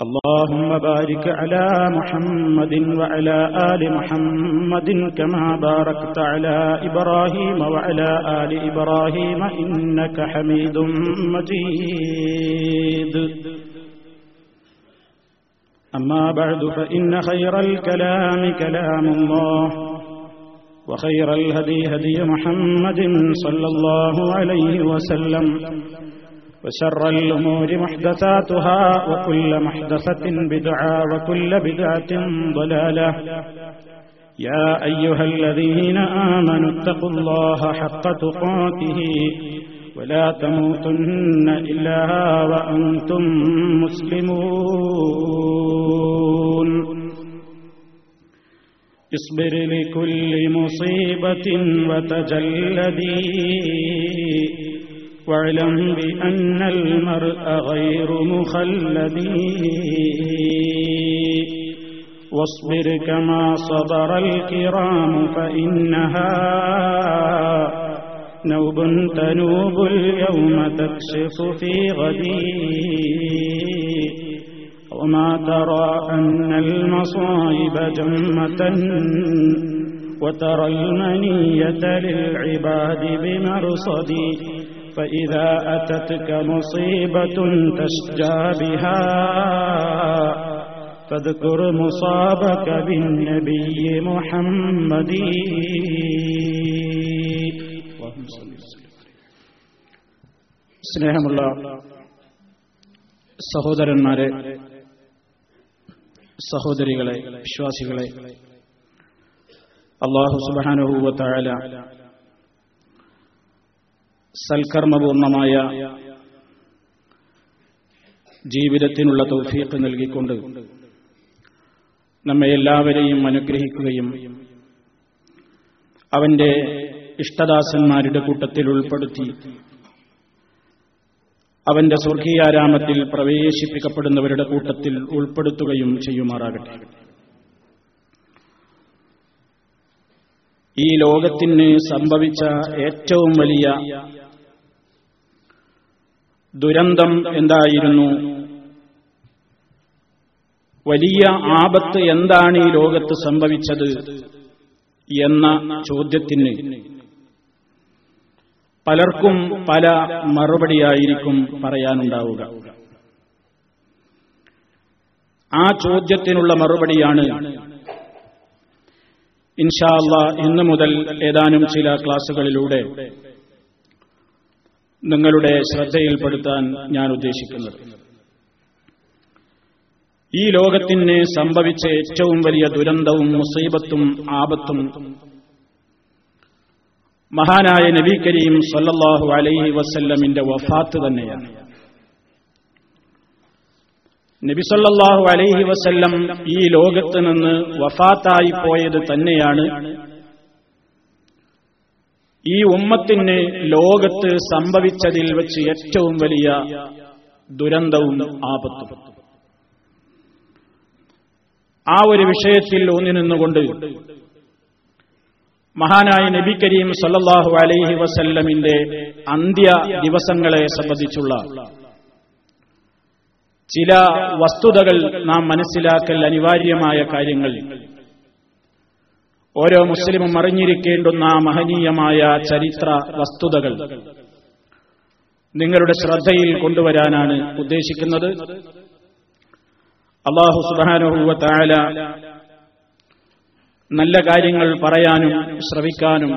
اللهم بارك على محمد وعلى آل محمد كما باركت على إبراهيم وعلى آل إبراهيم إنك حميد مجيد. أما بعد فإن خير الكلام كلام الله وخير الهدي هدي محمد صلى الله عليه وسلم. وشر الأمور محدثاتها وكل محدثة بدعة وكل بدعة ضلالة. يا أيها الذين آمنوا اتقوا الله حق تقاته ولا تموتن إلا وأنتم مسلمون. اصبر لكل مصيبة وتجلدي. واعلم بأن المرء غير مخلد. واصبر كما صبر الكرام فإنها نوب تنوب اليوم تكشف في غدي. وما ترى أن المصائب جمة وترى المنية للعباد بمرصدي فإذا أتتك مصيبة تشجى بها فاذكر مصابك بالنبي محمد സ്നേഹമുള്ള സഹോദരന്മാരെ സഹോദരികളെ വിശ്വാസികളെ അള്ളാഹു സുബാനുഭൂവത്തായ സൽക്കർമ്മപൂർണമായ ജീവിതത്തിനുള്ള തൗഫീഖ് നൽകിക്കൊണ്ട് നമ്മെ എല്ലാവരെയും അനുഗ്രഹിക്കുകയും അവന്റെ ഇഷ്ടദാസന്മാരുടെ കൂട്ടത്തിൽ ഉൾപ്പെടുത്തി അവന്റെ സ്വർഗീയാരാമത്തിൽ പ്രവേശിപ്പിക്കപ്പെടുന്നവരുടെ കൂട്ടത്തിൽ ഉൾപ്പെടുത്തുകയും ചെയ്യുമാറാകട്ടെ. ഈ ലോകത്തിന് സംഭവിച്ച ഏറ്റവും വലിയ ദുരന്തം എന്തായിരുന്നു? വലിയ ആപത്ത് എന്താണ് ഈ ലോകത്ത് സംഭവിച്ചത് എന്ന ചോദ്യത്തിന് പലർക്കും പല മറുപടിയായിരിക്കും പറയാനുണ്ടാവുക. ആ ചോദ്യത്തിനുള്ള മറുപടിയാണ് ഇൻഷാല്ല ഇന്നു മുതൽ ഏതാനും ചില ക്ലാസുകളിലൂടെ നിങ്ങളുടെ ശ്രദ്ധയിൽപ്പെടുത്താൻ ഞാൻ ഉദ്ദേശിക്കുന്നത്. ഈ ലോകത്തിന് സംഭവിച്ച ഏറ്റവും വലിയ ദുരന്തവും മുസീബത്തും ആപത്തും മഹാനായ നബി കരീം സല്ലല്ലാഹു അലൈഹി വസല്ലമിന്റെ വഫാത്ത് തന്നെയാണ്. നബി സല്ലല്ലാഹു അലൈഹി വസല്ലം ഈ ലോകത്ത് നിന്ന് വഫാത്തായി പോയത് തന്നെയാണ്. ഈ ഉമ്മത്തിന് ലോകത്ത് സംഭവിച്ചതിൽ വെച്ച് ഏറ്റവും വലിയ ദുരന്തവും ആപത്തും. ആ ഒരു വിഷയത്തിൽ ഊന്നി നിന്നുകൊണ്ട് മഹാനായ നബി കരീം സല്ലാഹു അലൈഹി വസല്ലമിന്റെ അന്ത്യ ദിവസങ്ങളെ സംബന്ധിച്ചുള്ള ചില വസ്തുതകൾ നാം മനസ്സിലാക്കൽ അനിവാര്യമായ കാര്യങ്ങൾ. ഓരോ മുസ്ലിമും അറിഞ്ഞിരിക്കേണ്ടുന്ന മഹനീയമായ ചരിത്ര വസ്തുതകൾ നിങ്ങളുടെ ശ്രദ്ധയിൽ കൊണ്ടുവരാനാണ് ഉദ്ദേശിക്കുന്നത്. അള്ളാഹു സുബാനുഭൂവ താല നല്ല കാര്യങ്ങൾ പറയാനും ശ്രവിക്കാനും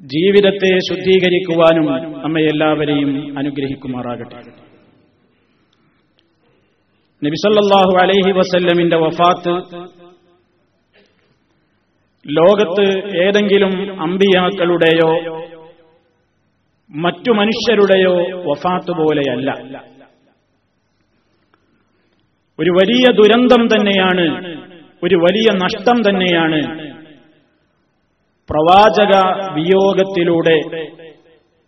ജീവിതത്തെ ശുദ്ധീകരിക്കുവാനും നമ്മെ എല്ലാവരെയും അനുഗ്രഹിക്കുമാറാകട്ടെ. നബിസല്ലാഹു അലൈഹി വസല്ലമിന്റെ വഫാത്ത് ലോകത്ത് ഏതെങ്കിലും അമ്പിയാക്കളുടെയോ മറ്റു മനുഷ്യരുടെയോ വഫാത്ത് പോലെയല്ല. ഒരു വലിയ ദുരന്തം തന്നെയാണ് ഒരു വലിയ നഷ്ടം തന്നെയാണ് പ്രവാചക വിയോഗത്തിലൂടെ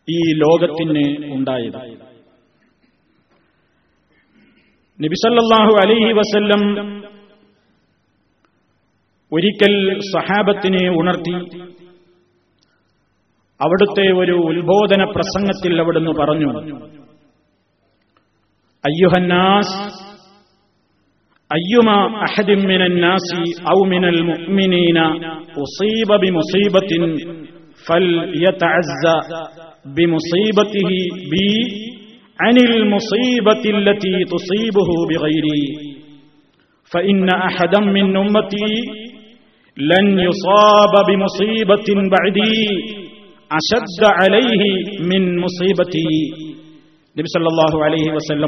ഈ ലോകത്തിന് ഉണ്ടായത്. നബിസല്ലാഹു അലൈഹി വസല്ലം ഒരിക്കൽ സഹാബത്തിനെ ഉണർത്തി അവിടുത്തെ ഒരു ഉത്ബോധന പ്രസംഗത്തിൽ അവിടുന്ന് പറഞ്ഞു അയ്യുഹന്നാസ് അയ്യുമ അഹദിൻ മിനൻ നാസി ഔ മിനൽ മുഅ്മിനീന ഉസീബ ബിമുസീബത്തിൻ ഫൽയതഅസ്സ ബിമുസീബത്തിഹി ബി അനിൽ മുസീബത്തി التي تصيبه بغيري فإن أحدا من أمتي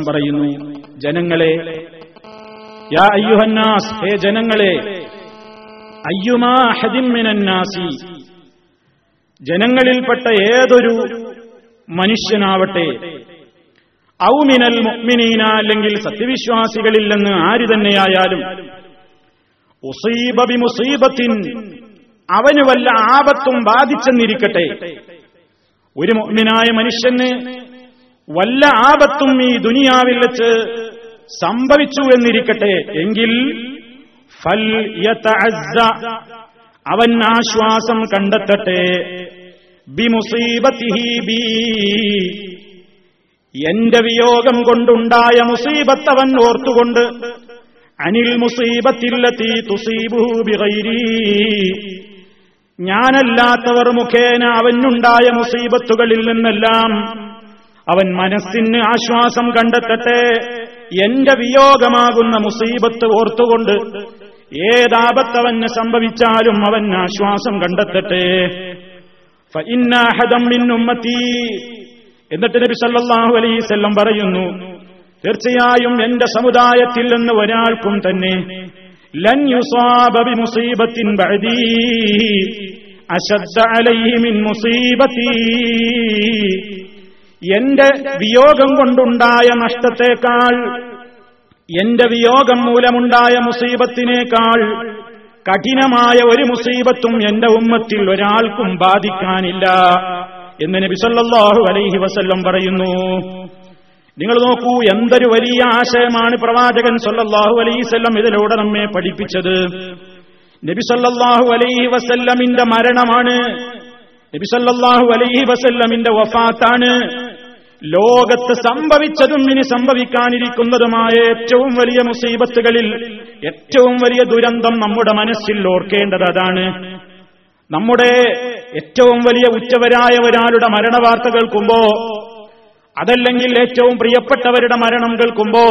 പറയുന്നു ജനങ്ങളെ യാ അയ്യുഹന്നാസ് ഹേ ജനങ്ങളെ അയ്യുമാ ജനങ്ങളിൽപ്പെട്ട ഏതൊരു മനുഷ്യനാവട്ടെ ഔമിനൽ മുക്മിനീന അല്ലെങ്കിൽ സത്യവിശ്വാസികളില്ലെന്ന് ആര് തന്നെയായാലും അവന് വല്ല ആപത്തും ബാധിച്ചെന്നിരിക്കട്ടെ. ഒരു മുഅ്മിനായ മനുഷ്യന് വല്ല ആപത്തും ഈ ദുനിയാവിൽ വെച്ച് സംഭവിച്ചു എന്നിരിക്കട്ടെ. എങ്കിൽ ഫൽ അവൻ ആശ്വാസം കണ്ടെത്തട്ടെ. എന്റെ വിയോഗം കൊണ്ടുണ്ടായ മുസീബത്ത് അവൻ ഓർത്തുകൊണ്ട് അനിൽ മുസീബത്തില്ലത്തി തുസീബുബിറൈരീ ഞാനല്ലാത്തവർ മുഖേന അവനുണ്ടായ മുസീബത്തുകളിൽ നിന്നെല്ലാം അവൻ മനസ്സിന് ആശ്വാസം കണ്ടെത്തട്ടെ. എന്റെ വിയോഗമാകുന്ന മുസീബത്ത് ഓർത്തുകൊണ്ട് ഏതാപത്തവന് സംഭവിച്ചാലും അവൻ ആശ്വാസം കണ്ടെത്തട്ടെ. എന്നിട്ട് നബി സല്ലല്ലാഹു അലൈസ് പറയുന്നു തീർച്ചയായും എന്റെ സമുദായത്തിൽ നിന്ന് ഒരാൾക്കും തന്നെ ലൻ ബഅദീ അശദ്ദ അലൈഹി മിൻ മുസീബത്തി. എന്റെ വിയോഗം കൊണ്ടുണ്ടായ നഷ്ടത്തേക്കാൾ എന്റെ വിയോഗം മൂലമുണ്ടായ മുസീബത്തിനേക്കാൾ കഠിനമായ ഒരു മുസീബത്തും എന്റെ ഉമ്മത്തിൽ ഒരാൾക്കും ബാധിക്കാനില്ല എന്ന് നബി സല്ലല്ലാഹു അലൈഹി വസല്ലം പറയുന്നു. നിങ്ങൾ നോക്കൂ എന്തൊരു വലിയ ആശയമാണ് പ്രവാചകൻ സൊല്ലാഹു അലൈഹിസല്ലം ഇതിലൂടെ നമ്മെ പഠിപ്പിച്ചത്. നബി സല്ലല്ലാഹു അലൈഹി വസല്ലമിന്റെ മരണമാണ്. നബി സല്ലല്ലാഹു അലൈഹി വസല്ലമിന്റെ വഫാത്താണ്. ലോകത്ത് സംഭവിച്ചതും ഇനി സംഭവിക്കാനിരിക്കുന്നതുമായ ഏറ്റവും വലിയ മുസീബത്തുകളിൽ ഏറ്റവും വലിയ ദുരന്തം നമ്മുടെ മനസ്സിൽ ഓർക്കേണ്ടത് അതാണ്. നമ്മുടെ ഏറ്റവും വലിയ ഉച്ചവരായ ഒരാളുടെ മരണവാർത്ത കേൾക്കുമ്പോ അതല്ലെങ്കിൽ ഏറ്റവും പ്രിയപ്പെട്ടവരുടെ മരണം കേൾക്കുമ്പോ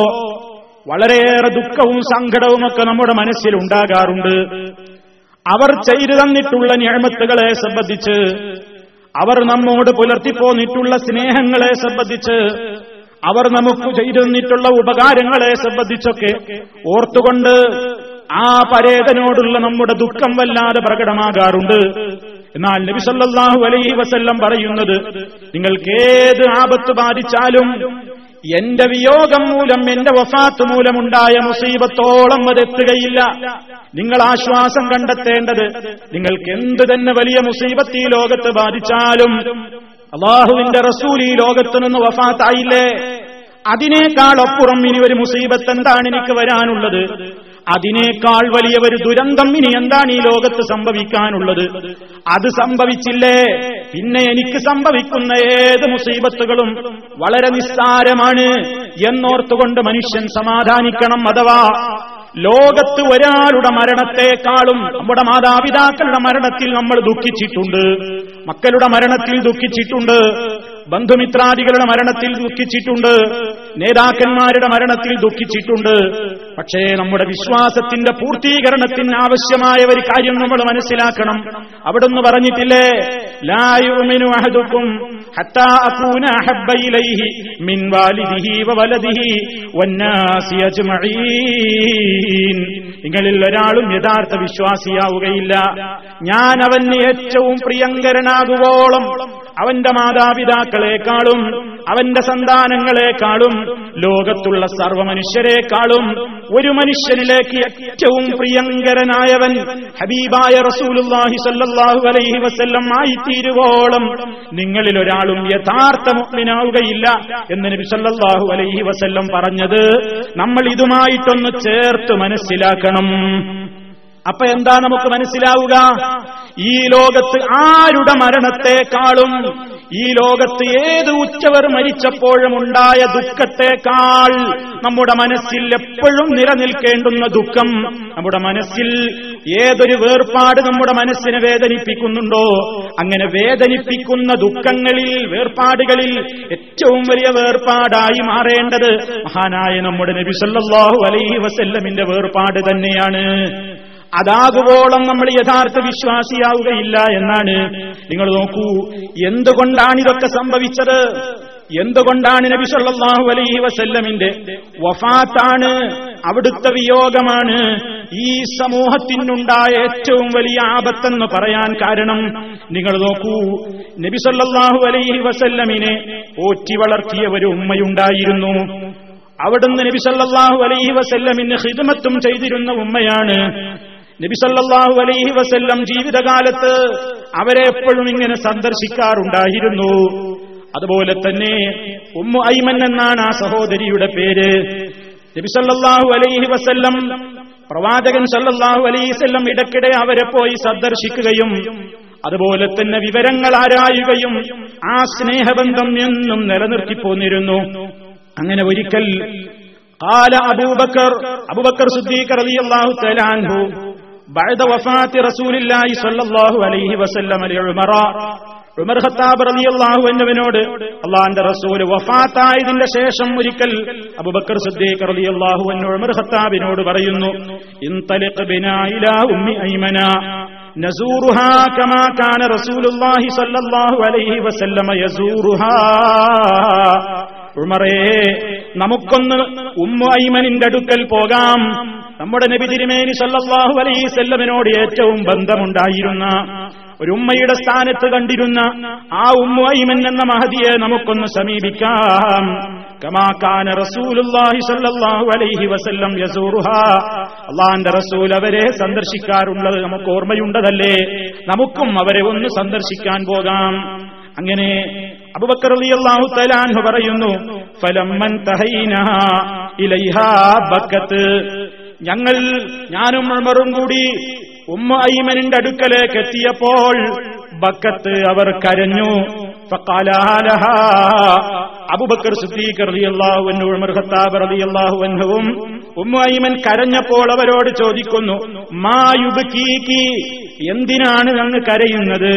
വളരെയേറെ ദുഃഖവും സങ്കടവും ഒക്കെ നമ്മുടെ മനസ്സിൽ ഉണ്ടാകാറുണ്ട്. അവർ ചെയ്തു തന്നിട്ടുള്ള ഞാമത്തുകളെ സംബന്ധിച്ച് അവർ നമ്മോട് പുലർത്തിപ്പോന്നിട്ടുള്ള സ്നേഹങ്ങളെ സംബന്ധിച്ച് അവർ നമുക്ക് ചെയ്തു തന്നിട്ടുള്ള ഉപകാരങ്ങളെ സംബന്ധിച്ചൊക്കെ ഓർത്തുകൊണ്ട് ആ പരേതനോടുള്ള നമ്മുടെ ദുഃഖം വല്ലാതെ പ്രകടമാകാറുണ്ട്. എന്നാൽ നബിസല്ലാഹു അലൈഹി വസല്ലം പറയുന്നത് നിങ്ങൾക്ക് ഏത് ആപത്ത് ബാധിച്ചാലും എന്റെ വിയോഗം മൂലം എന്റെ വഫാത്ത് മൂലമുണ്ടായ മുസീബത്തോളം അതെത്തുകയില്ല നിങ്ങൾ ആശ്വാസം കണ്ടെത്തേണ്ടത് നിങ്ങൾക്ക് എന്ത് തന്നെ വലിയ മുസീബത്ത് ഈ ലോകത്ത് ബാധിച്ചാലും അള്ളാഹുവിന്റെ റസൂൽ ഈ ലോകത്ത് നിന്ന് വഫാത്തായില്ലേ? അതിനേക്കാൾ അപ്പുറം ഇനി ഒരു മുസീബത്ത് എന്താണ് എനിക്ക് വരാനുള്ളത്? അതിനേക്കാൾ വലിയ ഒരു ദുരന്തം ഇനി എന്താണ് ഈ ലോകത്ത് സംഭവിക്കാനുള്ളത്? അത് സംഭവിച്ചില്ലേ? പിന്നെ എനിക്ക് സംഭവിക്കുന്ന ഏത് മുസീബത്തുകളും വളരെ നിസ്സാരമാണ് എന്നോർത്തുകൊണ്ട് മനുഷ്യൻ സമാധാനിക്കണം അഥവാ ലോകത്ത് ഒരാളുടെ മരണത്തെക്കാളും നമ്മുടെ മാതാപിതാക്കളുടെ മരണത്തിൽ നമ്മൾ ദുഃഖിച്ചിട്ടുണ്ട്. മക്കളുടെ മരണത്തിൽ ദുഃഖിച്ചിട്ടുണ്ട്. ബന്ധുമിത്രാദികളുടെ മരണത്തിൽ ദുഃഖിച്ചിട്ടുണ്ട്. നേതാക്കന്മാരുടെ മരണത്തിൽ ദുഃഖിച്ചിട്ടുണ്ട്. പക്ഷേ നമ്മുടെ വിശ്വാസത്തിന്റെ പൂർത്തീകരണത്തിന് ആവശ്യമായ ഒരു കാര്യം നമ്മൾ മനസ്സിലാക്കണം. പറഞ്ഞിട്ടില്ലേ വവലദിഹി വന്നാസി അജ്മഈൻ. നിങ്ങളിൽ ഒരാളും യഥാർത്ഥ വിശ്വാസിയാവുകയില്ല. ഞാൻ അവന് ഏറ്റവും പ്രിയങ്കരനാകുവോളം അവന്റെ മാതാപിതാക്കളെക്കാളും അവന്റെ സന്താനങ്ങളെക്കാളും ലോകത്തുള്ള സർവമനുഷ്യരെക്കാളും ഒരു മനുഷ്യനിലേക്ക് ഏറ്റവും പ്രിയങ്കരനായവൻ ഹബീബായ റസൂലുല്ലാഹി സല്ലാഹു അലൈഹി വസ്ല്ലം ആയിത്തീരുവോളം. നിങ്ങളിൽ ഒരാളും യഥാർത്ഥ മുഅ്മിനാവുകയില്ല എന്ന് നബി സല്ലാഹു അലൈഹി വസ്ല്ലം പറഞ്ഞത്. നമ്മൾ ഇതുമായിട്ടൊന്ന് ചേർത്ത് മനസ്സിലാക്കണം. അപ്പൊ എന്താ നമുക്ക് മനസ്സിലാവുക? ഈ ലോകത്ത് ആരുടെ മരണത്തെക്കാളും ഈ ലോകത്ത് ഏത് ഉച്ചവർ മരിച്ചപ്പോഴും ഉണ്ടായ ദുഃഖത്തെക്കാൾ നമ്മുടെ മനസ്സിൽ എപ്പോഴും നിലനിൽക്കേണ്ടുന്ന ദുഃഖം നമ്മുടെ മനസ്സിൽ ഏതൊരു വേർപാട് നമ്മുടെ മനസ്സിനെ വേദനിപ്പിക്കുന്നുണ്ടോ? അങ്ങനെ വേദനിപ്പിക്കുന്ന ദുഃഖങ്ങളിൽ വേർപാടുകളിൽ ഏറ്റവും വലിയ വേർപാടായി മാറേണ്ടത് മഹാനായ നമ്മുടെ നബി സല്ലല്ലാഹു അലൈഹി വസല്ലമിന്റെ വേർപാട് തന്നെയാണ്. അതാകുവോളം നമ്മൾ യഥാർത്ഥ വിശ്വാസിയാവുകയില്ല എന്നാണ്. നിങ്ങൾ നോക്കൂ എന്തുകൊണ്ടാണ് ഇതൊക്കെ സംഭവിച്ചത്? എന്തുകൊണ്ടാണ് നബി സല്ലാഹു അലൈഹി വസല്ലമിന്റെ വഫാത്താണ്? അവിടുത്തെ വിയോഗമാണ്. ഈ സമൂഹത്തിനുണ്ടായ ഏറ്റവും വലിയ ആപത്തെന്ന് പറയാൻ കാരണം നിങ്ങൾ നോക്കൂ നബി സല്ലാഹു അലൈഹി വസല്ലമിനെ ഓറ്റി വളർത്തിയ ഒരു ഉമ്മയുണ്ടായിരുന്നു. അവിടുന്ന് നബി സല്ലല്ലാഹു അലൈഹി വസല്ലമിന് ഹിദമത്തും ചെയ്തിരുന്ന ഉമ്മയാണ്. നബിസല്ലാഹു അലൈഹി വസല്ലം ജീവിതകാലത്ത് അവരെ എപ്പോഴും ഇങ്ങനെ സന്ദർശിക്കാറുണ്ടായിരുന്നു. അതുപോലെ തന്നെ ഉമ്മു ഐമൻ എന്നാണ് ആ സഹോദരിയുടെ പേര്. നബിസല്ലാഹു അലൈഹി വസല്ലം പ്രവാചകൻ സല്ലാഹു അലൈവല്ലം ഇടയ്ക്കിടെ അവരെ പോയി സന്ദർശിക്കുകയും അതുപോലെ തന്നെ വിവരങ്ങൾ ആരായുകയും ആ സ്നേഹബന്ധം എന്നും നിലനിർത്തിപ്പോന്നിരുന്നു അങ്ങനെ ഒരിക്കൽ കാല അബൂബക്കർ അബൂബക്കർ സുദ്ദീഖ് റളിയല്ലാഹു തലാൻഹു رضي الله تعالى عنه بعد وفاة رسول الله صلى الله عليه وسلم لعمر ഉമർ ഖത്താബ് റളിയല്ലാഹു അൻഹുവിനോട് അള്ളാന്റെ റസൂല് വഫാത്തായതിന്റെ ശേഷം ഒരിക്കൽ അബൂബക്കർ സിദ്ദീഖ് റളിയല്ലാഹു അൻഹു ഉമർ ഖത്താബിനോട് പറയുന്നു ഇൻതലിഖ് ബിനാ ഇലാ ഉമ്മി ഐമന നസൂറുഹാ കമാ കാന റസൂലുള്ളാഹി സ്വല്ലല്ലാഹു അലൈഹി വസല്ലമ യസൂറുഹാ ഉമറേ നമുക്കൊന്ന് ഉമ്മു ഐമനിന്റെ അടുക്കൽ പോകാം. നമ്മുടെ നബി തിരുമേനി സല്ലാഹു അലൈഹി സല്ലമിനോട് ഏറ്റവും ബന്ധമുണ്ടായിരുന്ന ഒരു ഉമ്മയുടെ സ്ഥാനത്ത് കണ്ടിരുന്ന ആ ഉമ്മു എന്ന മഹതിയെ നമുക്കൊന്ന് സമീപിക്കാം. കമാക്കാന റസൂലുല്ലാഹി സല്ലല്ലാഹു അലൈഹി വസല്ലം യസൂറുഹാ. അള്ളാന്റെ റസൂൽ അവരെ സന്ദർശിക്കാറുള്ളത് നമുക്ക് ഓർമ്മയുണ്ടതല്ലേ? നമുക്കും അവരെ ഒന്ന് സന്ദർശിക്കാൻ പോകാം. അങ്ങനെ പറയുന്നു ഞങ്ങൾ ഞാനും ഉമറും കൂടി ഉമ്മ ഐമനിന്റെ അടുക്കലേക്ക് എത്തിയപ്പോൾ ബക്കത്ത് അവർ കരഞ്ഞു. അബുബക്കർ സിദ്ദീഖ് റളിയല്ലാഹു അൻഹു ഉമർ ഖത്താബ് റളിയല്ലാഹു അൻഹുവും ഉമ്മ ഐമൻ കരഞ്ഞപ്പോൾ അവരോട് ചോദിക്കുന്നു മായുബകീകി എന്തിനാണ് അങ്ങ് കരയുന്നത്?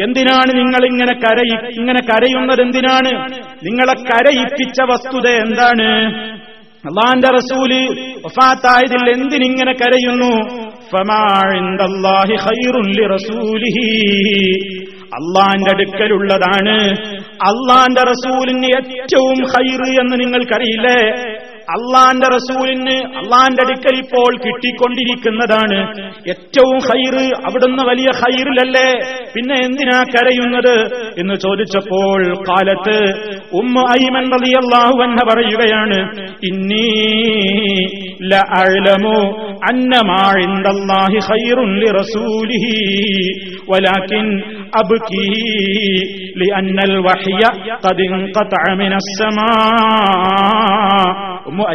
എന്തിനാണ് നിങ്ങൾ ഇങ്ങനെ കരയി ഇങ്ങനെ കരയുന്നത് എന്തിനാണ്? നിങ്ങളെ കരയിപ്പിച്ച വസ്തുത എന്താണ്? അള്ളാന്റെ റസൂൽ വഫാത്തായതിൽ എന്തിനിങ്ങനെ കരയുന്നു? അള്ളാന്റെ അടുക്കലുള്ളതാണ്. അള്ളാന്റെ റസൂലിന് ഏറ്റവും ഹൈറ് എന്ന് നിങ്ങൾക്കറിയില്ലേ? അള്ളാന്റെ റസൂലിന് അള്ളാന്റെ അടുക്കൽ ഇപ്പോൾ കിട്ടിക്കൊണ്ടിരിക്കുന്നതാണ്. ഏറ്റവും ഹൈറ് അവിടുന്ന് വലിയ ഹൈറിലല്ലേ പിന്നെ എന്തിനാ കരയുന്നത്? എന്ന് ചോദിച്ചപ്പോൾ കാലത്ത് ഉമ്മ ഐമൻ റളിയല്ലാഹു അൻഹ പറയുകയാണ് ഇന്നീ ലഅലമു അന്നമാ ഇൻദല്ലാഹി ഖൈറുൻ ലിറസൂലിഹി.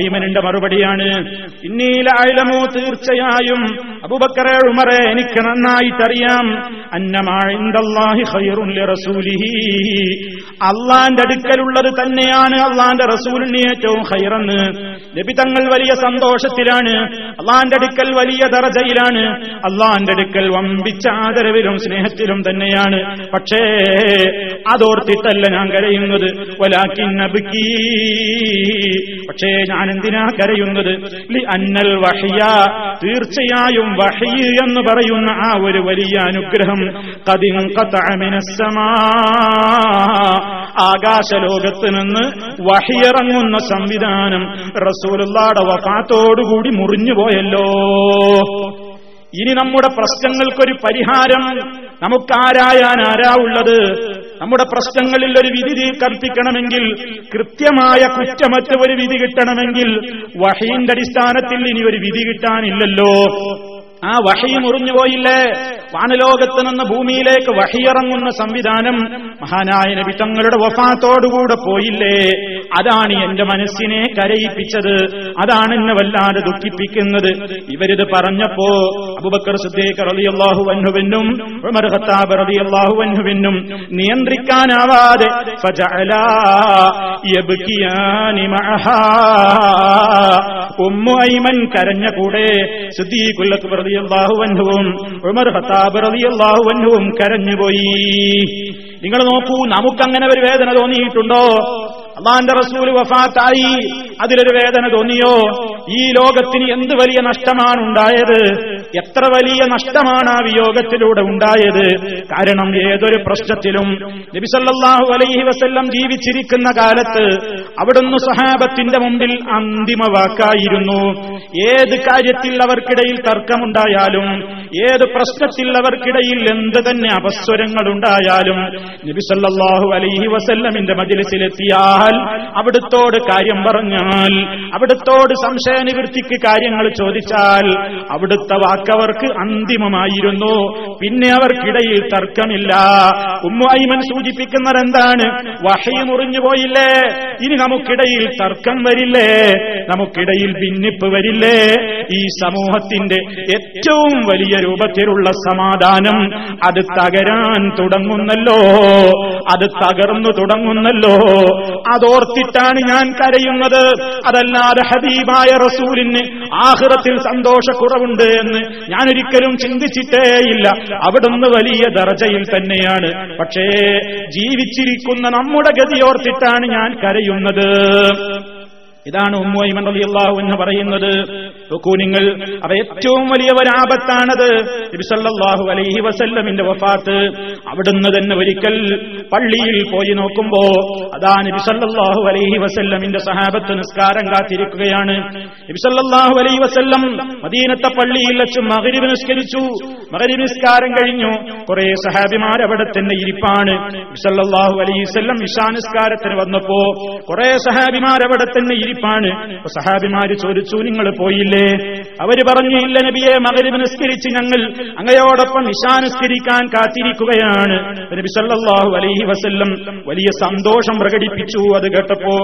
ഐമനിന്റെ മറുപടിയാണ് ഇന്നീല തീർച്ചയായും അബുബക്കറെ ഉമറെ എനിക്ക് നന്നായിട്ടറിയാം. അന്നമാഴിന്തല്ലാഹി റസൂലിഹി അള്ളാന്റെ അടുക്കലുള്ളത് തന്നെയാണ് അള്ളാന്റെ റസൂലിന് ഏറ്റവും ഹൈറെന്ന് നബി തങ്ങൾ വലിയ സന്തോഷത്തിലാണ്. അള്ളാന്റെ അടുക്കൽ വലിയ ദറജയിലാണ് അള്ളാന്റെ അടുക്കൽ വമ്പിച്ച ആദരവിലും സ്നേഹത്തിലും തന്നെയാണ്. പക്ഷേ അതോർത്തിട്ടല്ല ഞാൻ കരയുന്നത്. പക്ഷേ ഞാൻ എന്തിനാ കരയുന്നത് അന്നൽ വഹിയ. തീർച്ചയായും വഹി എന്ന് പറയുന്ന ആ ഒരു വലിയ അനുഗ്രഹം. കതിൻ ആകാശലോകത്ത് നിന്ന് വഹിയിറങ്ങുന്ന സംവിധാനം റസൂലുള്ളാടെ വഫാത്തോടുകൂടി മുറിഞ്ഞുപോയല്ലോ. ഇനി നമ്മുടെ പ്രശ്നങ്ങൾക്കൊരു പരിഹാരം നമുക്കാരായാൻ ആരാ ഉള്ളത്? നമ്മുടെ പ്രശ്നങ്ങളിൽ ഒരു വിധി കൽപ്പിക്കണമെങ്കിൽ കൃത്യമായ കുറ്റമറ്റ ഒരു വിധി കിട്ടണമെങ്കിൽ വഹീന്റെ അടിസ്ഥാനത്തിൽ ഇനി ഒരു വിധി കിട്ടാനില്ലല്ലോ. ആ വഹി മുറിഞ്ഞുപോയില്ലേ വാനലോകത്ത് നിന്ന് ഭൂമിയിലേക്ക് വഹിയിറങ്ങുന്ന സംവിധാനം മഹാനായ നബി തങ്ങളുടെ വഫാത്തോടുകൂടെ പോയില്ലേ? അതാണ് എന്റെ മനസ്സിനെ കരയിപ്പിച്ചത്. അതാണ് എന്നെ വല്ലാതെ ദുഃഖിപ്പിക്കുന്നത്. ഇവരിത് പറഞ്ഞപ്പോ അബുബക്കർ സിദ്ദീഖ് റളിയല്ലാഹു അൻഹുവിനും ഉമർ ഖത്താബ് റളിയല്ലാഹു അൻഹുവിനും നിയന്ത്രിക്കാനാവാതെ ഉമ്മു ഐമൻ കരഞ്ഞ കൂടെ സിദ്ദീഖുൽ റളിയല്ലാഹു അൻഹുവും ഉമർ ഖത്താബ് റളിയല്ലാഹു അൻഹുവും കരഞ്ഞുപോയി. നിങ്ങൾ നോക്കൂ നമുക്കങ്ങനെ ഒരു വേദന തോന്നിയിട്ടുണ്ടോ? അള്ളാന്റെ റസൂൽ വഫാത്തായി. അതിലൊരു വേദന തോന്നിയോ? ഈ ലോകത്തിന് എന്ത് വലിയ നഷ്ടമാണ് ഉണ്ടായത്? എത്ര വലിയ നഷ്ടമാണ് ആ വിയോഗത്തിലൂടെ ഉണ്ടായത്? കാരണം ഏതൊരു പ്രശ്നത്തിലും നബിസല്ലാഹു അലൈഹി വസ്ല്ലം ജീവിച്ചിരിക്കുന്ന കാലത്ത് അവിടുന്ന് സഹാബത്തിന്റെ മുമ്പിൽ അന്തിമ വാക്കായിരുന്നു. ഏത് കാര്യത്തിൽ അവർക്കിടയിൽ തർക്കമുണ്ടായാലും ഏത് പ്രശ്നത്തിൽ അവർക്കിടയിൽ എന്ത് തന്നെ അപസ്വരങ്ങളുണ്ടായാലും നബിസല്ലാഹു അലൈഹി വസല്ലമിന്റെ മജിലിസിലെത്തിയാൽ അവിടുത്തോട് കാര്യം പറഞ്ഞാൽ അവിടുത്തോട് സംശയ നിവൃത്തിക്ക് കാര്യങ്ങൾ ചോദിച്ചാൽ അവിടുത്തെ വാക്കവർക്ക് അന്തിമമായിരുന്നു. പിന്നെ അവർക്കിടയിൽ തർക്കമില്ല. ഉമ്മുഐമൻ സൂചിപ്പിക്കുന്നത് എന്താണ്? വഹി മുറിഞ്ഞു പോയില്ലേ? ഇനി നമുക്കിടയിൽ തർക്കം വരില്ലേ? നമുക്കിടയിൽ ഭിന്നിപ്പ് വരില്ലേ? ഈ സമൂഹത്തിന്റെ ഏറ്റവും വലിയ രൂപത്തിലുള്ള സമാധാനം അത് തകരാൻ തുടങ്ങുന്നല്ലോ. അത് തകർന്നു തുടങ്ങുന്നല്ലോ. അതോർത്തിട്ടാണ് ഞാൻ കരയുന്നത്. അതല്ലാതെ ഹബീബായ റസൂലിന് ആഹൃതത്തിൽ സന്തോഷക്കുറവുണ്ട് എന്ന് ഞാൻ ഒരിക്കലും ചിന്തിച്ചിട്ടേയില്ല അവിടുന്ന് വലിയ ദർജയിൽ തന്നെയാണ്. പക്ഷേ ജീവിച്ചിരിക്കുന്ന നമ്മുടെ ഗതി ഗതിയോർത്തിട്ടാണ് ഞാൻ കരയുന്നത്. ഇതാണ് ഉമ്മൈമൻ റളിയല്ലാഹു എന്ന് പറയുന്നത്. നോക്കൂ നിങ്ങൾ അവ ഏറ്റവും വലിയ ഒരാപത്താണത് നബിസല്ലാഹു അലൈഹി വസല്ലമിന്റെ വഫാത്ത്. അവിടുന്ന് തന്നെ ഒരിക്കൽ പള്ളിയിൽ പോയി നോക്കുമ്പോ അതാ നബിസല്ലാഹു അലൈഹി വസല്ലമിന്റെ സഹാബത്ത് നിസ്കാരം കാത്തിരിക്കുകയാണ്. നബിസല്ലാഹു അലൈഹി വസല്ലം മദീനത്തെ പള്ളിയിൽ വെച്ച് മകരി നിസ്കരിച്ചു. മകരി നിസ്കാരം കഴിഞ്ഞു. കുറെ സഹാബിമാർ അവിടെ തന്നെ ഇരിപ്പാണ്. നബിസല്ലാഹു അലൈഹി വസല്ലം ഇഷാനിസ്കാരത്തിന് വന്നപ്പോ കുറെ സഹാബിമാർ അവിടെ തന്നെ ഇരിപ്പാണ്. സഹാബിമാര് ചോദിച്ചു നിങ്ങൾ പോയില്ലേ? അവര് പറഞ്ഞു ഇല്ല നബിയെ മകരിബ് നിസ്കരിച്ച് ഞങ്ങൾ അങ്ങയോടൊപ്പം ഇഷാനുസ്കരിക്കാൻ കാത്തിരിക്കുകയാണ് നബി സല്ലല്ലാഹു അലൈഹി വസല്ലം വലിയ സന്തോഷം പ്രകടിപ്പിച്ചു അത് കേട്ടപ്പോ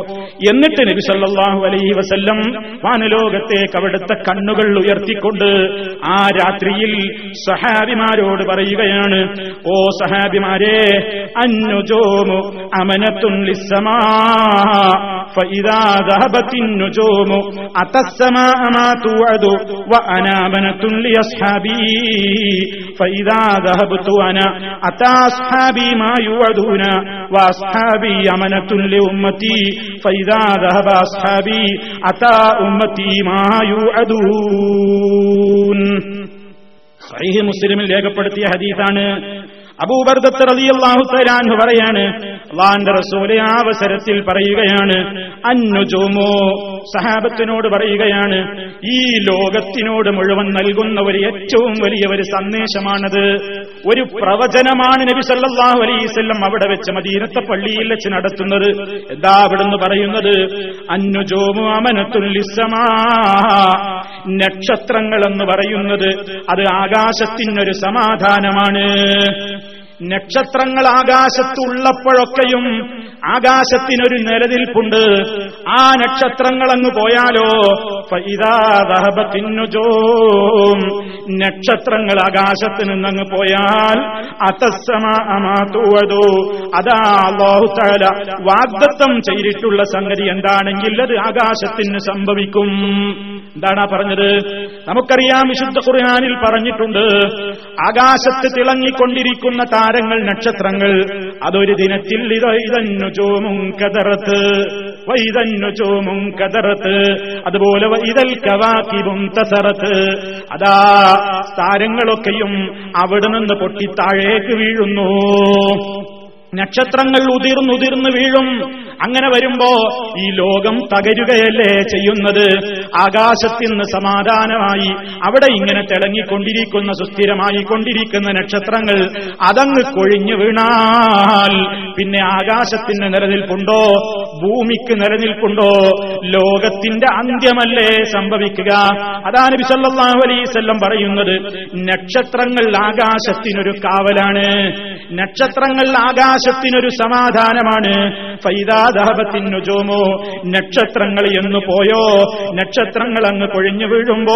എന്നിട്ട് നബി സല്ലല്ലാഹു അലൈഹി വസല്ലം വാനലോകത്തേക്ക് അവിടുത്തെ കണ്ണുകൾ ഉയർത്തിക്കൊണ്ട് ആ രാത്രിയിൽ സഹാബിമാരോട് പറയുകയാണ് ഓ സഹാബിമാരെ അന്നുജോമു അമനത്തുൻ ലിസ്സമാ فإذا ذهبت النجوم أتى السماء ما توعد وأنا أمنة لأصحابي فإذا ذهبت أنا أتى أصحابي ما يوعدون وأصحابي أمنة لأمتي فإذا ذهب أصحابي أتى أمتي ما يوعدون صحيح مسلم രേഖപ്പെടുത്തിയ ഹദീസാണ് അബൂബർദത്ത് റളിയല്ലാഹു തആലാഹു പറയാണ് അള്ളാന്റെ അവസരത്തിൽ പറയുകയാണ് അന്നുജോമോ സഹാബത്തിനോട് പറയുകയാണ് ഈ ലോകത്തിനോട് മുഴുവൻ നൽകുന്ന ഒരു ഏറ്റവും വലിയ ഒരു സന്ദേശമാണത്. ഒരു പ്രവചനമാണ് നബി സല്ലല്ലാഹു അലൈഹി വസല്ലം അവിടെ വെച്ച് മദീനത്തെ പള്ളിയിൽ വെച്ച് നടത്തുന്നത്. എന്താ അവിടുന്ന് പറയുന്നത്? അന്നുജോമു അമനത്തുല്ലിസമാ നക്ഷത്രങ്ങൾ എന്ന് പറയുന്നത് അത് ആകാശത്തിനൊരു സമാധാനമാണ്. നക്ഷത്രങ്ങൾ ആകാശത്തുള്ളപ്പോഴൊക്കെയും ആകാശത്തിനൊരു നിലനിൽപ്പുണ്ട്. ആ നക്ഷത്രങ്ങൾ അങ്ങ് പോയാലോ ഫൈദാ ദഹബത്തിന്നുജൂം. നക്ഷത്രങ്ങൾ ആകാശത്ത് നിന്നങ്ങ് പോയാൽ അതസ്സമാതൂവതോ അതാ അല്ലാഹു തആല വാഗ്ദത്തം ചെയ്തിട്ടുള്ള സംഗതി എന്താണെങ്കിൽ അത് ആകാശത്തിന് സംഭവിക്കും. എന്താണ് പറഞ്ഞത്. നമുക്കറിയാം വിശുദ്ധ ഖുർആനിൽ പറഞ്ഞിട്ടുണ്ട് ആകാശത്ത് തിളങ്ങിക്കൊണ്ടിരിക്കുന്ന താരങ്ങൾ നക്ഷത്രങ്ങൾ. അതൊരു ദിനത്തിൽ ഇതൈതന്നു ചോമും കതറത്ത്. വൈതന്നു ചോമും കതറത്ത്. അതുപോലെ വൈതൽ കവാക്കിവും തസറത്ത്. അതാ താരങ്ങളൊക്കെയും അവിടെ നിന്ന് പൊട്ടി താഴേക്ക് വീഴുന്നു. നക്ഷത്രങ്ങൾ ഉതിർന്നുതിർന്ന് വീഴും. അങ്ങനെ വരുമ്പോ ഈ ലോകം തകരുകയല്ലേ ചെയ്യുന്നത്? ആകാശത്തിൽ നിന്ന് സമാധാനമായി അവിടെ ഇങ്ങനെ തിളങ്ങിക്കൊണ്ടിരിക്കുന്ന സുസ്ഥിരമായി കൊണ്ടിരിക്കുന്ന നക്ഷത്രങ്ങൾ അതങ്ങ് കൊഴിഞ്ഞു വീണാൽ പിന്നെ ആകാശത്തിന് നിലനിൽപ്പുണ്ടോ? ഭൂമിക്ക് നിലനിൽപ്പുണ്ടോ? ലോകത്തിന്റെ അന്ത്യമല്ലേ സംഭവിക്കുക? അതാണ് ബിസല്ലാഹു അലൈസല്ലം പറയുന്നത്. നക്ഷത്രങ്ങൾ ആകാശത്തിനൊരു കാവലാണ്. നക്ഷത്രങ്ങൾ ആകാശത്തിനൊരു സമാധാനമാണ്. ഫൈദാദാപത്തിനു ചോമോ നക്ഷത്രങ്ങൾ എന്നു പോയോ? നക്ഷത്രങ്ങൾ അങ്ങ് കൊഴിഞ്ഞു വീഴുമ്പോ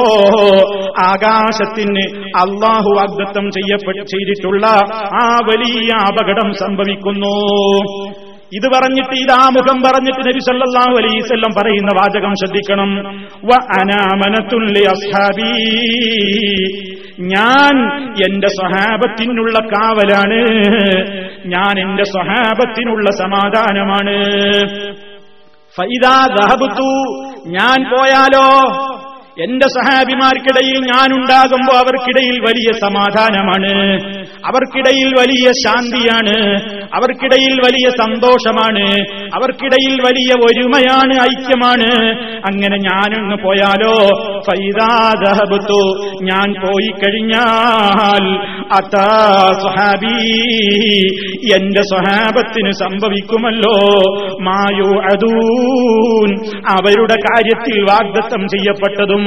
ആകാശത്തിന് അള്ളാഹു വാഗ്ദത്തം ചെയ്യപ്പെട്ട് ചെയ്തിട്ടുള്ള ആ വലിയ അപകടം സംഭവിക്കുന്നു. ഇത് പറഞ്ഞിട്ട് ഇതാമുഖം പറഞ്ഞിട്ട് നബി സല്ലല്ലാഹു അലൈഹിവസല്ലം പറയുന്ന വാചകം ശ്രദ്ധിക്കണം. വ അനാമനത്തുല്ലി അസ്ഹാബീ. ഞാൻ എന്റെ സ്വഹാബത്തിനുള്ള കാവലാണ്. ഞാൻ എന്റെ സ്വഹാബത്തിനുള്ള സമാധാനമാണ്. ഫൈദാ ദഹബത്തു ഞാൻ പോയാലോ? എന്റെ സഹാബിമാർക്കിടയിൽ ഞാനുണ്ടാകുമ്പോ അവർക്കിടയിൽ വലിയ സമാധാനമാണ്. അവർക്കിടയിൽ വലിയ ശാന്തിയാണ്. അവർക്കിടയിൽ വലിയ സന്തോഷമാണ്. അവർക്കിടയിൽ വലിയ ഒരുമയാണ് ഐക്യമാണ്. അങ്ങനെ ഞാനൊന്ന് പോയാലോ? ഫൈദാദഹബത്തു ഞാൻ പോയി കഴിഞ്ഞാൽ അതാ സ്വഹാബി എന്റെ സ്വഹാബത്തിന് സംഭവിക്കുമല്ലോ. മായു അതൂൻ അവരുടെ കാര്യത്തിൽ വാഗ്ദത്തം ചെയ്യപ്പെട്ടതും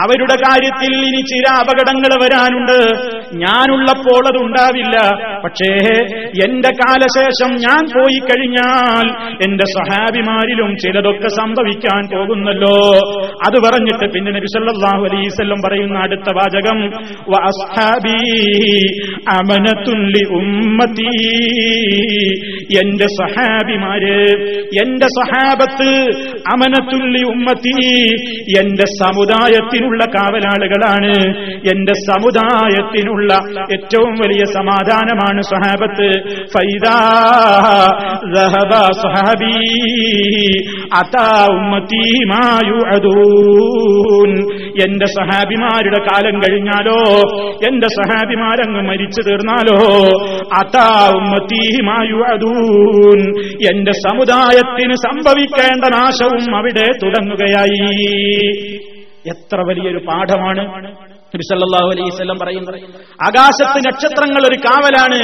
അവരുടെ കാര്യത്തിൽ ഇനി ചില അപകടങ്ങൾ വരാനുണ്ട്. ഞാനുള്ളപ്പോൾ അതുണ്ടാവില്ല പക്ഷേ എന്റെ കാലശേഷം ഞാൻ പോയി കഴിഞ്ഞാൽ എന്റെ സഹാബിമാരിലും ചിലതൊക്കെ സംഭവിക്കാൻ പോകുന്നല്ലോ. അത് പറഞ്ഞിട്ട് പിന്നെ നബിസല്ലാഹു വസല്ലം പറയുന്ന അടുത്ത വാചകം അമനത്തുല്ലി ഉമ്മത്തി. എന്റെ സഹാബിമാര് എന്റെ സഹാബത്ത് അമനത്തുല്ലി ഉമ്മത്തി. എന്റെ സമുദായത്തിനുള്ള കാവലാളുകളാണ്. എന്റെ സമുദായത്തിനുള്ള ഏറ്റവും വലിയ സമാധാനമാണ് സഹാബത്ത് എന്റെ സഹാബിമാരുടെ കാലം കഴിഞ്ഞാലോ എന്റെ സഹാബിമാരങ്ങ് മരിച്ചു തീർന്നാലോ അതാ ഉമ്മത്തീമായു അതൂൻ എന്റെ സമുദായത്തിന് സംഭവിക്കേണ്ട നാശവും അവിടെ തുടങ്ങുകയായി. എത്ര വലിയൊരു പാഠമാണ്. നബി സല്ലല്ലാഹു അലൈഹി വസല്ലം പറയുന്നത് ആകാശത്ത് നക്ഷത്രങ്ങൾ ഒരു കാവലാണ്.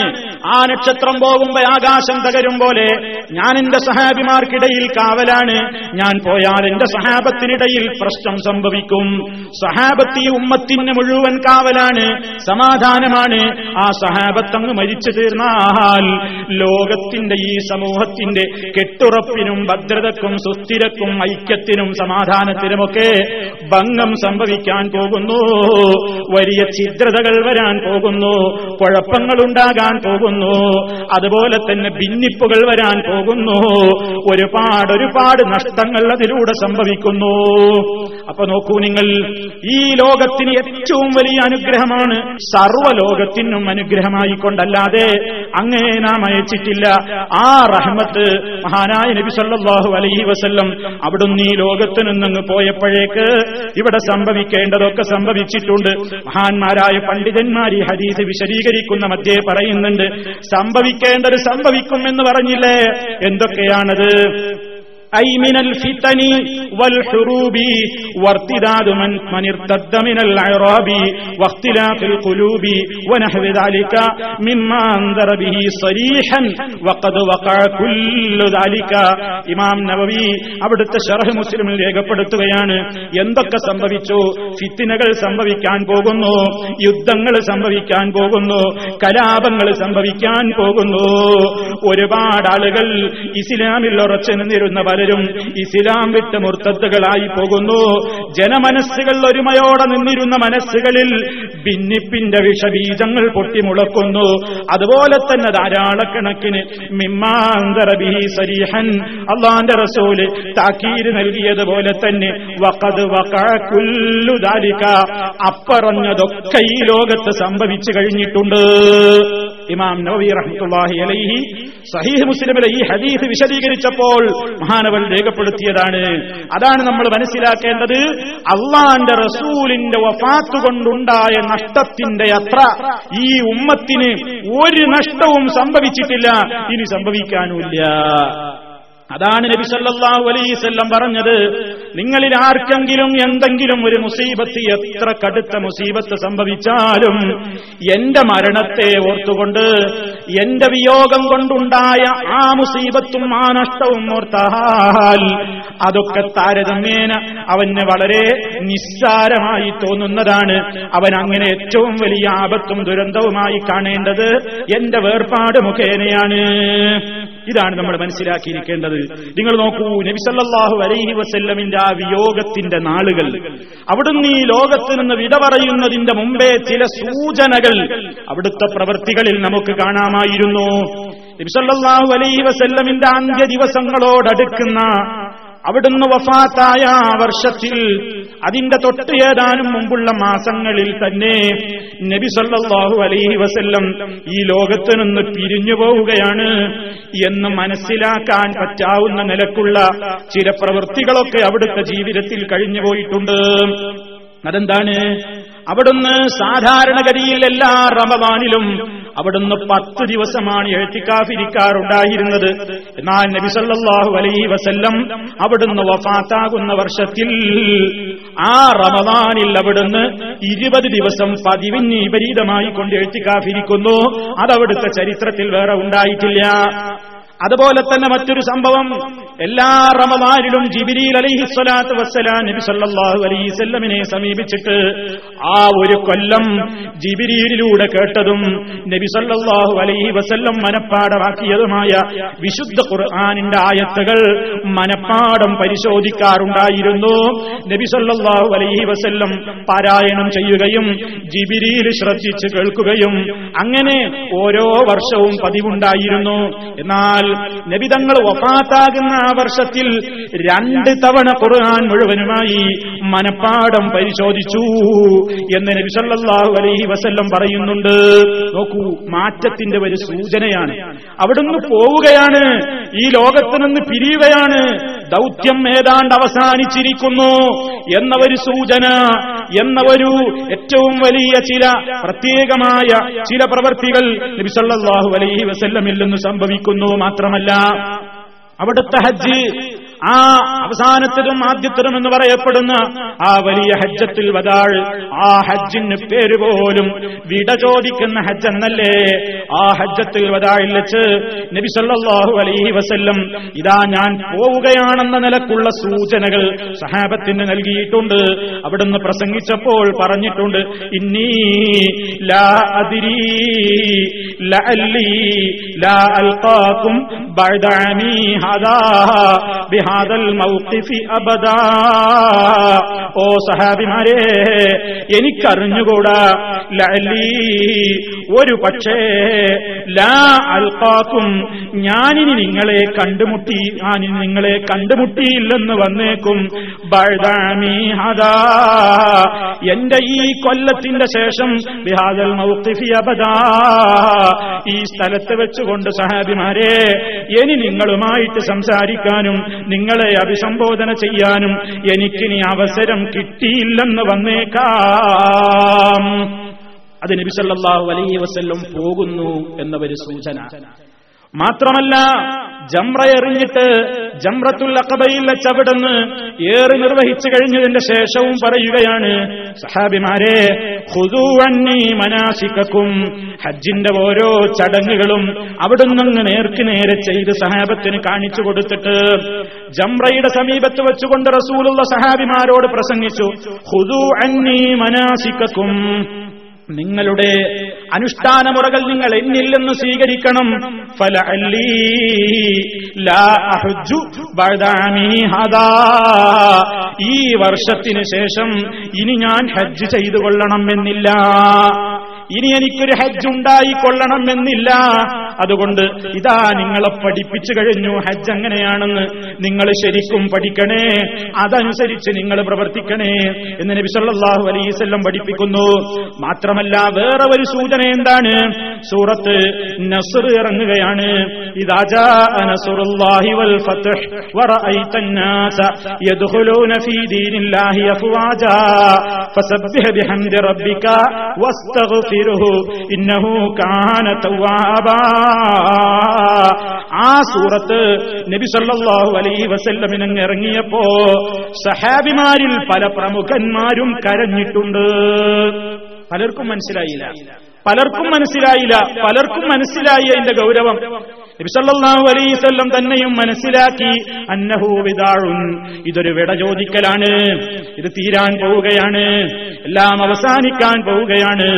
ആ നക്ഷത്രം പോകുമ്പോ ആകാശം തകരും പോലെ ഞാൻ എന്റെ സഹാബിമാർക്കിടയിൽ കാവലാണ്. ഞാൻ പോയാൽ എന്റെ സഹാബത്തിനിടയിൽ പ്രശ്നം സംഭവിക്കും. സഹാബത്തി ഉമ്മത്തിന് മുഴുവൻ കാവലാണ് സമാധാനമാണ്. ആ സഹാബത്തങ്ങ് മരിച്ചു തീർന്നാൽ ലോകത്തിന്റെ ഈ സമൂഹത്തിന്റെ കെട്ടുറപ്പിനും ഭദ്രതക്കും സുസ്ഥിരക്കും ഐക്യത്തിനും സമാധാനത്തിനുമൊക്കെ ഭംഗം സംഭവിക്കാൻ പോകുന്നു. വലിയ ഛിദ്രതകൾ വരാൻ പോകുന്നു കുഴപ്പങ്ങൾ ഉണ്ടാകാൻ പോകുന്നു അതുപോലെ തന്നെ ഭിന്നിപ്പുകൾ വരാൻ പോകുന്നു ഒരുപാട് ഒരുപാട് നഷ്ടങ്ങൾ അതിലൂടെ സംഭവിക്കുന്നു. അപ്പൊ നോക്കൂ നിങ്ങൾ ഈ ലോകത്തിന് ഏറ്റവും വലിയ അനുഗ്രഹമാണ് സർവലോകത്തിനും അനുഗ്രഹമായി കൊണ്ടല്ലാതെ അങ്ങനെ നാം അയച്ചിട്ടില്ല. ആ റഹ്മത്ത് മഹാനായ നബി സല്ലാഹു അലൈഹി വസല്ലം അവിടുന്ന് ഈ ലോകത്ത് നിന്നങ്ങ് പോയപ്പോഴേക്ക് ഇവിടെ സംഭവിക്കേണ്ടതൊക്കെ സംഭവിച്ചിട്ടുണ്ട്. മഹാന്മാരായ പണ്ഡിതന്മാർ ഈ ഹദീസ് വിശദീകരിക്കുന്ന മധ്യേ പറയുന്നുണ്ട്. സംഭവിക്കേണ്ടത് സംഭവിക്കും എന്ന് പറഞ്ഞില്ലേ? എന്തൊക്കെയാണത്? ഇമാം നവവി അവിടുത്തെ ഷർഹ് മുസ്ലിമിൽ രേഖപ്പെടുത്തുകയാണ്. എന്തൊക്കെ സംഭവിച്ചു? ഫിത്തിനകൾ സംഭവിക്കാൻ പോകുന്നു യുദ്ധങ്ങൾ സംഭവിക്കാൻ പോകുന്നു കലാപങ്ങൾ സംഭവിക്കാൻ പോകുന്നു. ഒരുപാട് ആളുകൾ ഇസ്ലാമിൽ ഉറച്ചു നിന്നിരുന്ന പല പലരും ഇസ്ലാം വിട്ട് മുർത്തത്തുകളായി പോകുന്നു. ജനമനസ്സുകൾ ഒരുമയോടെ നിന്നിരുന്ന മനസ്സുകളിൽ ഭിന്നിപ്പിന്റെ വിഷബീജങ്ങൾ പൊട്ടിമുളക്കുന്നു. അതുപോലെ തന്നെ ധാരാളക്കണക്കിന് മിമ്മാന്തരബി സരീഹൻ അള്ളാന്റെ റസൂൽ താക്കീര് നൽകിയതുപോലെ തന്നെ വക്കത് വക്കുല്ലുദാലിക്ക കുല്ലു ദാലിക. അപ്പറഞ്ഞതൊക്കെ ഈ ലോകത്ത് സംഭവിച്ചു കഴിഞ്ഞിട്ടുണ്ട്. ഇമാം നവവി റഹ്മത്തുള്ളാഹി അലൈഹി സഹീഹ് മുസ്ലിമിലെ ഈ ഹദീസ് വിശദീകരിച്ചപ്പോൾ മഹാനവൻ രേഖപ്പെടുത്തിയതാണ്. അതാണ് നമ്മൾ മനസ്സിലാക്കേണ്ടത്. അള്ളാന്റെ റസൂലിന്റെ വഫാത്ത് കൊണ്ടുണ്ടായ നഷ്ടത്തിന്റെ അത്ര ഈ ഉമ്മത്തിന് ഒരു നഷ്ടവും സംഭവിച്ചിട്ടില്ല. ഇനി സംഭവിക്കാനുമില്ല. അതാണ് നബി സല്ലല്ലാഹു അലൈഹിസല്ലം പറഞ്ഞത്. നിങ്ങളിൽ ആർക്കെങ്കിലും എന്തെങ്കിലും ഒരു മുസീബത്ത് എത്ര കടുത്ത മുസീബത്ത് സംഭവിച്ചാലും എന്റെ മരണത്തെ ഓർത്തുകൊണ്ട് എന്റെ വിയോഗം കൊണ്ടുണ്ടായ ആ മുസീബത്തും ആ നഷ്ടവും ഓർത്താൽ അതൊക്കെ താരതമ്യേന അവന് വളരെ നിസ്സാരമായി തോന്നുന്നതാണ്. അവൻ അങ്ങനെ ഏറ്റവും വലിയ ആപത്തും ദുരന്തവുമായി കാണേണ്ടത് എന്റെ വേർപാട് മുഖേനയാണ്. ഇതാണ് നമ്മൾ മനസ്സിലാക്കിയിരിക്കേണ്ടത്. നിങ്ങൾ നോക്കൂ നബിസല്ലാഹു അലൈഹി വസല്ലമിന്റെ ആ വിയോഗത്തിന്റെ നാളുകൾ. അവിടുന്ന് ഈ ലോകത്ത് നിന്ന് വിട പറയുന്നതിന്റെ മുമ്പേ ചില സൂചനകൾ അവിടുത്തെ പ്രവൃത്തികളിൽ നമുക്ക് കാണാമായിരുന്നു. നബിസല്ലാഹു അലൈഹി വസല്ലമിന്റെ അന്ത്യ ദിവസങ്ങളോടടുക്കുന്ന അവിടുന്ന് വഫാത്തായ വർഷത്തിൽ അതിന്റെ തൊട്ട് ഏതാനും മുമ്പുള്ള മാസങ്ങളിൽ തന്നെ നബി സല്ലാഹു അലൈഹി വസല്ലം ഈ ലോകത്ത് നിന്ന് പിരിഞ്ഞു പോവുകയാണ് എന്ന് മനസ്സിലാക്കാൻ പറ്റാവുന്ന നിലക്കുള്ള ചില പ്രവൃത്തികളൊക്കെ അവിടുത്തെ ജീവിതത്തിൽ കഴിഞ്ഞു പോയിട്ടുണ്ട്. അതെന്താണ്? അവിടുന്ന് സാധാരണഗതിയിൽ എല്ലാ റമവാനിലും അവിടുന്ന് പത്ത് ദിവസമാണ് എഴുത്തിക്കാഫിരിക്കാറുണ്ടായിരുന്നത്. എന്നാൽ നബിസല്ലാഹു അലൈ വസല്ലം അവിടുന്ന് വഫാത്താകുന്ന വർഷത്തിൽ ആ റമദാനിൽ അവിടുന്ന് ഇരുപത് ദിവസം പതിവിന് വിപരീതമായി കൊണ്ട് എഴുത്തിക്കാഫിരിക്കുന്നു. അതവിടുത്തെ ചരിത്രത്തിൽ വേറെ ഉണ്ടായിട്ടില്ല. അതുപോലെ തന്നെ മറ്റൊരു സംഭവം. എല്ലാ റമദാനിലും ജിബിരി അലിഹിസ്വലാത്ത് വസ്സലാം നബി സല്ലാഹു അലൈഹി വസല്ലമിനെ സമീപിച്ചിട്ട് ആ ഒരു കൊല്ലം ജിബിരിയിലൂടെ കേട്ടതും നബി സല്ലാഹു അലൈഹി വസല്ലം മനപ്പാടമാക്കിയതുമായ വിശുദ്ധ ഖുർആാനിന്റെ ആയത്തുകൾ മനപ്പാടം പരിശോധിക്കാറുണ്ടായിരുന്നു. നബി സല്ലാഹു അലൈഹി വസല്ലം പാരായണം ചെയ്യുകയും ജിബിരിയിൽ ശ്രദ്ധിച്ച് കേൾക്കുകയും അങ്ങനെ ഓരോ വർഷവും പതിവുണ്ടായിരുന്നു. എന്നാൽ നബിതങ്ങൾ വഫാത്താകുന്ന ആ വർഷത്തിൽ രണ്ട് തവണ ഖുർആൻ മുഴുവനുമായി മനപ്പാടം പരിശോധിച്ചു എന്ന് നബി സല്ലല്ലാഹു അലൈഹി വസല്ലം പറയുന്നുണ്ട്. നോക്കൂ മാറ്റത്തിന്റെ ഒരു സൂചനയാണ്. അവിടുന്ന് പോവുകയാണ് ഈ ലോകത്ത് നിന്ന് പിരിയുകയാണ് ദൗത്യം ഏതാണ്ട് അവസാനിച്ചിരിക്കുന്നു എന്ന ഒരു സൂചന എന്ന ഒരു ഏറ്റവും വലിയ ചില പ്രത്യേകമായ ചില പ്രവൃത്തികൾ നബിസല്ലാഹു അലൈഹി വസല്ലമിൽ സംഭവിക്കുന്നു. മാത്രമല്ല അവിടുത്തെ ഹജ്ജ് ആ അവസാനത്തതും ആദ്യത്തതും എന്ന് പറയപ്പെടുന്ന ആ വലിയ ഹജ്ജത്തിൽ വതാൾ ആ ഹജ്ജിന് പേര് പോലും വിട ചോദിക്കുന്ന ഹജ്ജ് എന്നല്ലേ ആ ഹജ്ജത്തിൽ വതാഴിൽ വെച്ച് നബിസല്ലാഹു അലൈഹി വസല്ലം ഇതാ ഞാൻ പോവുകയാണെന്ന നിലക്കുള്ള സൂചനകൾ സഹാബത്തിന് നൽകിയിട്ടുണ്ട്. അവിടുന്ന് പ്രസംഗിച്ചപ്പോൾ പറഞ്ഞിട്ടുണ്ട് ഇന്നീ ലാ അതിരി ലഅല്ലി ലാ അൽഖാകും ബഅദ അമീ ഹദാ ബിഹാദൽ മൗഖിഫി അബദാ. ഓ സഹാബിമാരെ എനിക്കറിഞ്ഞുകൂടാ. ലഅലി ഒരു പക്ഷേ ലാ അൽഖാക്കും ഞാനിനി നിങ്ങളെ കണ്ടുമുട്ടി ഞാനിനി നിങ്ങളെ കണ്ടുമുട്ടിയില്ലെന്ന് വന്നേക്കും. ബഅദാമി ഹദാ. എന്റെ ഈ കൊല്ലത്തിന്റെ ശേഷം ബിഹാദൽ മൗഖിഫി അബദാ. ഈ സ്ഥലത്ത് വെച്ചുകൊണ്ട് സഹാബിമാരെ ഇനി നിങ്ങളുമായിട്ട് സംസാരിക്കാനും നിങ്ങളെ അഭിസംബോധന ചെയ്യാനും എനിക്കിനി അവസരം കിട്ടിയില്ലെന്ന് വന്നേക്കാം. അത് നബി സല്ലല്ലാഹു അലൈഹി വസല്ലം പോകുന്നു എന്നൊരു സൂചന. മാത്രമല്ല ജംറ എറിഞ്ഞിട്ട് ജംറത്തുൽ അക്കബയിൽ വെച്ചവിടുന്ന് ഏറി നിർവഹിച്ചു കഴിഞ്ഞതിന്റെ ശേഷവും പറയുകയാണ് സഹാബിമാരെ മനാസിക്കും ഹജ്ജിന്റെ ഓരോ ചടങ്ങുകളും അവിടുന്ന് നേർക്ക് നേരെ ചെയ്ത് സഹാബത്തിന് കാണിച്ചു കൊടുത്തിട്ട് ജംറയുടെ സമീപത്ത് വെച്ചുകൊണ്ട് റസൂലുള്ള സഹാബിമാരോട് പ്രസംഗിച്ചു ഹുദൂ അന്നി മനാസിക്കും നിങ്ങളുടെ അനുഷ്ഠാന മുറകൾ നിങ്ങൾ എന്നില്ലെന്ന് സ്വീകരിക്കണം ഫലഅല്ലീ ലാ അഹുജ്ജു ബഅദാമി ഹദാ. ഈ വർഷത്തിന് ശേഷം ഇനി ഞാൻ ഹജ്ജ് ചെയ്തു കൊള്ളണം എന്നില്ല ഇനി എനിക്കൊരു ഹജ്ജ് ഉണ്ടായിക്കൊള്ളണം എന്നില്ല അതുകൊണ്ട് ഇതാ നിങ്ങളെ പഠിപ്പിച്ചു കഴിഞ്ഞു ഹജ്ജ് എങ്ങനെയാണെന്ന് നിങ്ങൾ ശരിക്കും പഠിക്കണേ അതനുസരിച്ച് നിങ്ങൾ പ്രവർത്തിക്കണേ എന്ന് നബി സല്ലല്ലാഹു അലൈഹി വസല്ലം പഠിപ്പിക്കുന്നു മാത്രമല്ല വേറെ ഒരു സൂചന എന്താണ് സൂറത്ത് നസ്ർ ഇറങ്ങുകയാണ് ഇദാ ജാഅ നസ്റുല്ലാഹി വൽ ഫത്ഹ് വറഅയ്ത الناس يدخلون في دين الله أفواجا فسبح بحمد ربك ഇന്നഹു കാന ആ സൂറത്ത് നബി സല്ലല്ലാഹു അലൈഹി വസല്ലമിനങ്ങ് ഇറങ്ങിയപ്പോ സഹാബിമാരിൽ പല പ്രമുഖന്മാരും കരഞ്ഞിട്ടുണ്ട്. പലർക്കും മനസ്സിലായില്ല. പലർക്കും മനസ്സിലായില്ല. പലർക്കും മനസ്സിലായി അതിന്റെ ഗൗരവം. നബിസല്ലാഹു അലൈസ്വല്ലം തന്നെയും മനസ്സിലാക്കി അന്നഹു വിതാഴുൻ ഇതൊരു വിട ചോദിക്കലാണ്. ഇത് തീരാൻ പോവുകയാണ്. എല്ലാം അവസാനിക്കാൻ പോവുകയാണ്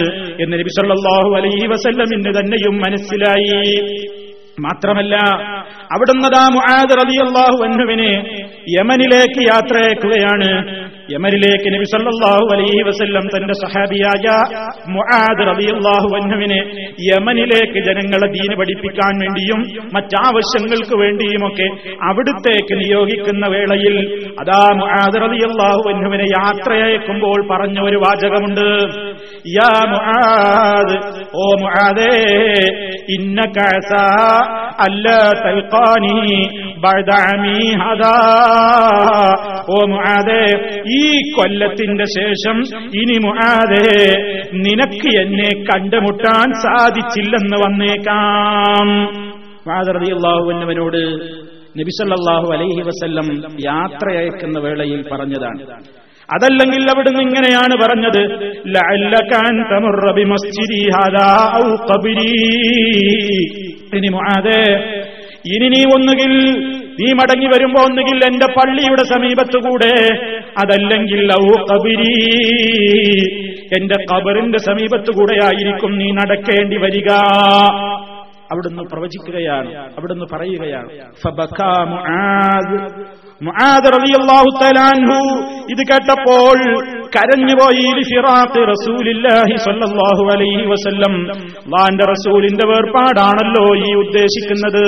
എന്ന് നബിസല്ലാഹു അലൈഹി വസല്ലമിന് തന്നെയും മനസ്സിലായി. മാത്രമല്ല അവിടുന്നതാ മുആദ് റളിയല്ലാഹു അൻഹുവിനെ യമനിലേക്ക് യാത്രയാക്കുകയാണ് യമനിലേക്ക് നബി സല്ലല്ലാഹു അലൈഹി വസല്ലം തന്റെ സഹാബിയായ മുആദ് റളിയല്ലാഹു അൻഹുവിനെ യമനിലേക്ക് ജനങ്ങളെ ദീന് പഠിപ്പിക്കാൻ വേണ്ടിയും മറ്റാവശ്യങ്ങൾക്ക് വേണ്ടിയുമൊക്കെ അവിടുത്തേക്ക് നിയോഗിക്കുന്ന വേളയിൽ അതാ മുആദ് റളിയല്ലാഹു അൻഹുവിനെ യാത്രയയക്കുമ്പോൾ പറഞ്ഞ ഒരു വാചകമുണ്ട്. യാ മുആദ് ഓ മുആദേ ഇന്നക അസാ അല്ല തൽഖാനി ബഅദ അമീ ഹദാ. ഓ മുആദേ ഈ കൊല്ലത്തിന്റെ ശേഷം ഇനി മുആദേ നിനക്ക് എന്നെ കണ്ടുമുട്ടാൻ സാധിച്ചില്ലെന്ന് വന്നേക്കാം. റളിയല്ലാഹുവിനോട് നബിസല്ലാഹു അലൈഹി വസല്ലം യാത്രയയക്കുന്ന വേളയിൽ പറഞ്ഞതാണ്. അതല്ലെങ്കിൽ അവിടുന്ന് ഇങ്ങനെയാണ് പറഞ്ഞത് ഇനി മുആദേ ഇനി നീ ഒന്നുകിൽ നീ മടങ്ങി വരുമ്പോ ഒന്നുകിൽ എന്റെ പള്ളിയുടെ സമീപത്തുകൂടെ അതല്ലെങ്കിൽ കബിരി എന്റെ കബറിന്റെ സമീപത്തുകൂടെയായിരിക്കും നീ നടക്കേണ്ടി വരിക. അവിടുന്ന് പ്രവചിക്കുകയാണ് അവിടുന്ന് പറയുകയാണ്. ഇത് കേട്ടപ്പോൾ കരഞ്ഞുപോയി റസൂലിന്റെ വേർപാടാണല്ലോ ഈ ഉദ്ദേശിക്കുന്നത്.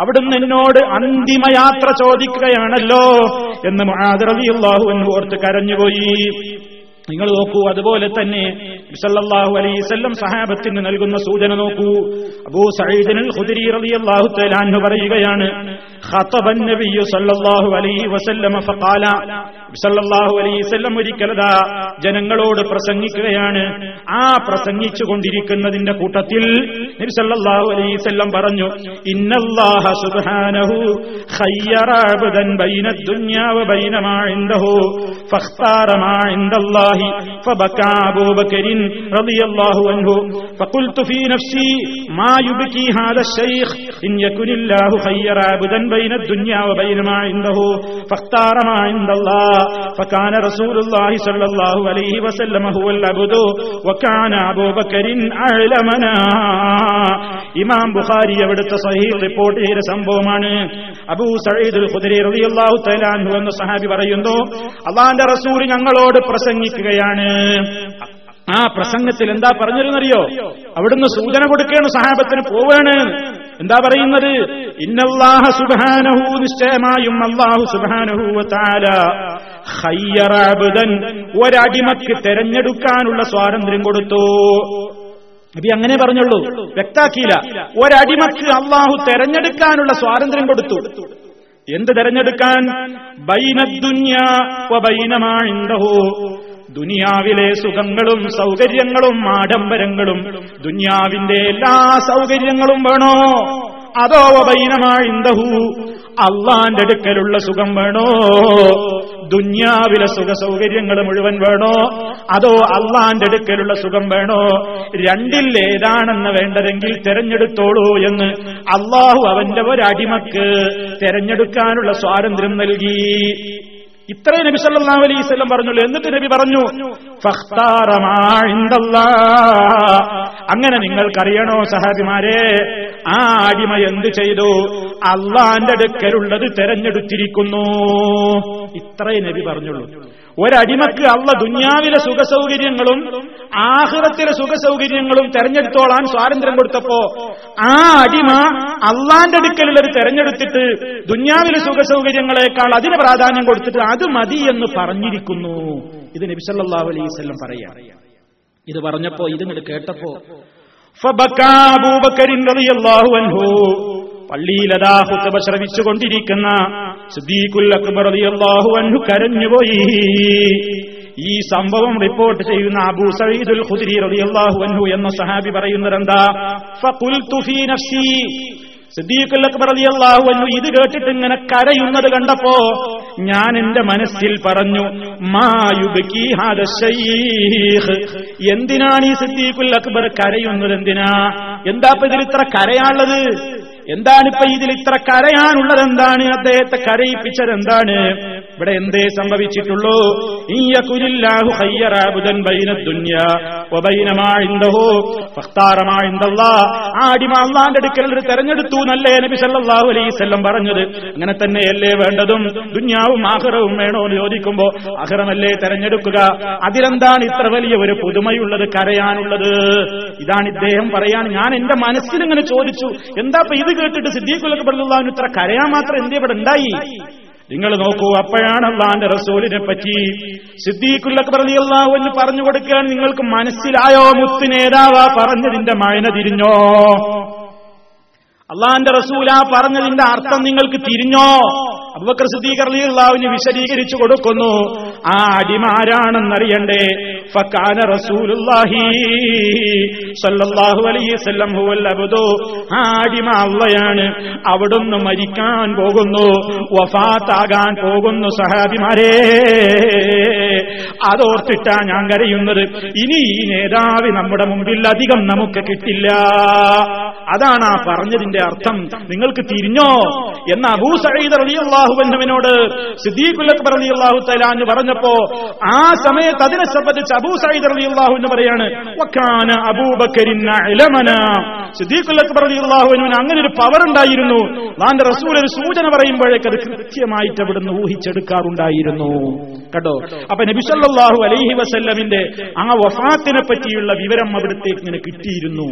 അവിടുന്ന് എന്നോട് അന്തിമ യാത്ര ചോദിക്കുകയാണല്ലോ എന്ന് മുആദ് അള്ളാഹു എന്ന് ഓർത്ത് കരഞ്ഞുപോയി. നിങ്ങൾ നോക്കൂ അതുപോലെ തന്നെ ബിസല്ലാഹു അലൈവല്ലം സഹാബത്തിന് നൽകുന്ന സൂചന നോക്കൂ. അബൂ സഈദൻ ഖുദരി റളിയല്ലാഹു തആല അൻഹു പറയുകയാണ് ഖതബൻ നബിയു സല്ലല്ലാഹു അലൈഹി വസല്ലം ഫഖാല. സല്ലല്ലാഹു അലൈഹി വസല്ലം ഒരിക്കലതാ ജനങ്ങളോട് പ്രസംഗിക്കുകയാണ്. ആ പ്രസംഗിച്ചു കൊണ്ടിരിക്കുന്നതിന്റെ കൂട്ടത്തിൽ നബി സല്ലല്ലാഹു അലൈഹി വസല്ലം പറഞ്ഞു ഇന്നല്ലാഹ സുബ്ഹാനഹു ഖയ്യറ അബ്ദൻ ബൈന ദുനിയാ വ ബൈന മാ ഇൻദഹു ഫഖ്താറ മാ ഇൻദല്ലാഹി ഫബകാ അബൂബക്രി رضي الله عنه فقلت في نفسي ما يبكي هذا الشيخ إن يكن الله خير عبدا بين الدنيا وبين ما عنده فاختار ما عند الله فكان رسول الله صلى الله عليه وسلم هو العبد وكان أبو بكر أعلمنا ഇമാം ബുഖാരി അവിടുത്തെ സഹീൽ റിപ്പോർട്ട് ചെയ്ത സംഭവമാണ് അബൂ സഈദ് ഖുദരി റളിയല്ലാഹു തആല അൻഹു എന്ന സഹാബി പറയുന്നു അള്ളാന്റെ റസൂൽ ഞങ്ങളോട് പ്രസംഗിക്കുകയാണ് ആ പ്രസംഗത്തിൽ എന്താ പറഞ്ഞിരുന്നറിയോ? അവിടുന്ന് സൂചന കൊടുക്കുകയാണ് സഹാബത്തിന് പോവാണ്. എന്താ പറയുന്നത്? ഇന്നല്ലാഹ സുബ്ഹാനഹു നിശ്ചയമായും അള്ളാഹു സുബാനഹു അബ്ദൻ ഒരടിമക്ക് തെരഞ്ഞെടുക്കാനുള്ള സ്വാതന്ത്ര്യം കൊടുത്തു. നബി അങ്ങനെ പറഞ്ഞുള്ളൂ. വ്യക്താക്കിയില്ല. ഒരടിമക്ക് അള്ളാഹു തെരഞ്ഞെടുക്കാനുള്ള സ്വാതന്ത്ര്യം കൊടുത്തു. എന്ത് തെരഞ്ഞെടുക്കാൻ? ബൈനമാണ്ടഹോ ദുനിയാവിലെ സുഖങ്ങളും സൗകര്യങ്ങളും ആഡംബരങ്ങളും ദുനിയാവിന്റെ എല്ലാ സൗകര്യങ്ങളും വേണോ? അതോ വബൈനമായിന്തഹു അള്ളാന്റെ അടുക്കലുള്ള സുഖം വേണോ? ദുന്യാവിലെ സുഖ സൗകര്യങ്ങൾ മുഴുവൻ വേണോ? അതോ അള്ളാന്റെ അടുക്കലുള്ള സുഖം വേണോ? രണ്ടിൽ ഏതാണെന്ന് വേണ്ടതെങ്കിൽ തെരഞ്ഞെടുത്തോളൂ എന്ന് അള്ളാഹു അവന്റെ ഒരടിമക്ക് തെരഞ്ഞെടുക്കാനുള്ള സ്വാതന്ത്ര്യം നൽകി. ഇത്രയും നബി സല്ലാ അലൈഹി വസല്ലം പറഞ്ഞുള്ളൂ. എന്നിട്ട് നബി പറഞ്ഞു. അങ്ങനെ നിങ്ങൾക്കറിയണോ സഹാബിമാരെ? ആ അടിമ എന്ത് ചെയ്തു? അള്ളാന്റെ അടുക്കലുള്ളത് തെരഞ്ഞെടുത്തിരിക്കുന്നു. ഇത്രയും നബി പറഞ്ഞുള്ളൂ. ഒരടിമക്ക് അള്ള ദുന്യാവിലെ സുഖസൗകര്യങ്ങളും ആഹ്റത്തിലെ സുഖസൗകര്യങ്ങളും തെരഞ്ഞെടുത്തോളാൻ സ്വാതന്ത്ര്യം കൊടുത്തപ്പോ ആ അടിമ അള്ളാന്റെ അടുക്കലുള്ളത് തെരഞ്ഞെടുത്തിട്ട് ദുന്യാവിലെ സുഖ സൗകര്യങ്ങളെക്കാൾ അതിന് പ്രാധാന്യം കൊടുത്തിട്ട് അത് മതി എന്ന് പറഞ്ഞിരിക്കുന്നു. ഇത് നബിസല്ലാ അലൈവല്ലം പറയാ. ഇത് പറഞ്ഞപ്പോ ഇതിങ്ങോട്ട് കേട്ടപ്പോ പള്ളിയിലതാ ഹുത്തബ ശ്രവിച്ചുകൊണ്ടിരിക്കുന്ന സിദ്ദീഖുൽ അക്ബർ റളിയല്ലാഹു അൻഹു കരഞ്ഞുപോയി. ഈ സംഭവം റിപ്പോർട്ട് ചെയ്യുന്ന അബൂ സയ്യിദുൽ ഖുദ്രി റളിയല്ലാഹു അൻഹു എന്ന സഹാബി പറയുന്നത് എന്താ ഫഖുൽതു ഫീ നഫ്സി. സിദ്ദീഖുൽ അക്ബർ റളിയല്ലാഹു അൻഹു ഇത് കേട്ടിട്ട് ഇങ്ങനെ കരയുന്നത് കണ്ടപ്പോ ഞാൻ എന്റെ മനസ്സിൽ പറഞ്ഞു മാ യുബകി ഹാദ ശൈഖ്. എന്തിനാണ് ഈ സിദ്ദീഖുൽ അക്ബർ കരയുന്നത് എന്തിനാ? എന്താ ഇതിൽ ഇത്ര കരയാനുള്ളത്? എന്താണ് ഇപ്പൊ ഇതിൽ ഇത്ര കരയാനുള്ളത്? എന്താണ് അദ്ദേഹത്തെ കരയിപ്പിച്ചത്? എന്താണ്? ഇവിടെ എന്തേ സംഭവിച്ചിട്ടുള്ളൂ? അടുക്കൽ ഒരു തെരഞ്ഞെടുത്തു നല്ലേ നബി സല്ലാഹു അലൈഹി വസല്ലം പറഞ്ഞത്. അങ്ങനെ തന്നെയല്ലേ വേണ്ടതും? ദുന്യാവും ആഹ്റവും വേണോ എന്ന് ചോദിക്കുമ്പോ അഹ്റമല്ലേ തെരഞ്ഞെടുക്കുക? അതിലെന്താണ് ഇത്ര വലിയ ഒരു പുതുമയുള്ളത് കരയാനുള്ളത്? ഇതാണ് ഇദ്ദേഹം പറയാൻ ഞാൻ എന്റെ മനസ്സിൽ ഇങ്ങനെ ചോദിച്ചു. എന്താ ഇത് കേട്ടിട്ട് സിദ്ദീഖുലൊക്കെ പറഞ്ഞുള്ള ഇത്ര കരയാൻ മാത്രം എന്തേ ഇവിടെ ഉണ്ടായി? നിങ്ങൾ നോക്കൂ അപ്പോഴാണ് അള്ളാന്റെ റസൂലിനെ പറ്റി സിദ്ദീഖുല്ലക്ക് അള്ളാഹു എന്ന് പറഞ്ഞു കൊടുക്കാൻ നിങ്ങൾക്ക് മനസ്സിലായോ? മുത്ത് നേതാവാ പറഞ്ഞതിന്റെ മഴന തിരിഞ്ഞോ? അള്ളാന്റെ റസൂല പറഞ്ഞതിന്റെ അർത്ഥം നിങ്ങൾക്ക് തിരിഞ്ഞോ? അബുബക്കർ സിദ്ദീഖ് അള്ളാഹുവിന് വിശദീകരിച്ചു കൊടുക്കുന്നു. ആ അടിമാരാണെന്നറിയണ്ടേ. ഫക്കാന റസൂലുള്ളാഹി സല്ലല്ലാഹു അലൈഹി വസല്ലം ഹുവൽ ആ അടിമ അള്ളയാണ് അവിടുന്ന് മരിക്കാൻ പോകുന്നു. വഫാത്താകാൻ പോകുന്നു സഹാബിമാരെ. അതോർത്തിട്ടാ ഞാൻ കരയുന്നത്. ഇനി ഈ നേതാവ് നമ്മുടെ മുമ്പിൽ അധികം നമുക്ക് കിട്ടില്ല. അതാണ് ആ പറഞ്ഞതിന്റെ അർത്ഥം. നിങ്ങൾക്ക് തിരിഞ്ഞോ? എന്ന അബൂ സഈദ് റളിയല്ലാഹുവിനോട് സിദ്ദീഖുൽ അക്ബർ റളിയല്ലാഹു തആല എന്ന് പറഞ്ഞപ്പോ ആ സമയത്ത് അതിനെ സംബന്ധിച്ച് അബൂ സൈദ് അലി അള്ളാഹു എന്ന് പറയാണ് സിദ്ദീഖുൽ അക്ബർ റളിയല്ലാഹുവിന് അങ്ങനെ ഒരു പവർ ഉണ്ടായിരുന്നു. നാന്റെ റസൂൽ ഒരു സൂചന പറയുമ്പോഴേക്ക് അത് കൃത്യമായിട്ട് അവിടുന്ന് ഊഹിച്ചെടുക്കാറുണ്ടായിരുന്നു. കേട്ടോ അപ്പൊ നബിസല്ലാഹു അലൈഹി വസല്ലമിന്റെ ആ വഫാത്തിനെ പറ്റിയുള്ള വിവരം അവിടത്തേക്ക് ഇങ്ങനെ കിട്ടിയിരുന്നു.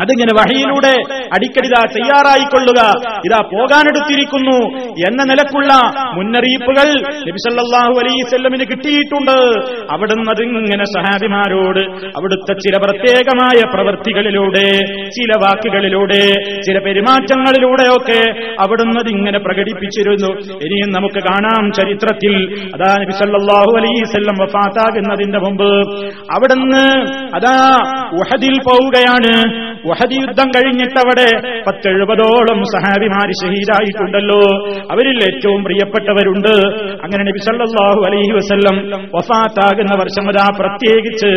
അതിങ്ങനെ വഴിയിലൂടെ അടിക്കടിതാ തയ്യാറായിക്കൊള്ളുക. ഇതാ പോകാനെടുത്തിരിക്കുന്നു. എന്ന നിലക്കുള്ള മുന്നറിയിപ്പുകൾ നബിസല്ലാഹു അലൈസല്ലമിന് കിട്ടിയിട്ടുണ്ട്. അവിടുന്ന് അതിങ്ങനെ സഹാബിമാരോട് അവിടുത്തെ ചില പ്രത്യേകമായ പ്രവൃത്തികളിലൂടെ ചില വാക്കുകളിലൂടെ ചില പെരുമാറ്റങ്ങളിലൂടെയൊക്കെ അവിടുന്ന് അതിങ്ങനെ പ്രകടിപ്പിച്ചിരുന്നു. ഇനിയും നമുക്ക് കാണാം ചരിത്രത്തിൽ. അതാ നബിസല്ലാഹു അലൈസല്ലം വഫാത്താകുന്നതിന്റെ മുമ്പ് അവിടുന്ന് അതാ ഉഹദിൽ പോവുകയാണ്. വഹദി യുദ്ധം കഴിഞ്ഞിട്ടവിടെ പത്തെഴുപതോളം സഹാബിമാര് ഷഹീദായിട്ടുണ്ടല്ലോ അവരിൽ ഏറ്റവും പ്രിയപ്പെട്ടവരുണ്ട്. അങ്ങനെ നബി സല്ലല്ലാഹു അലൈഹി വസല്ലം വഫാത്താകുന്ന വർഷം അതാ പ്രത്യേകിച്ച്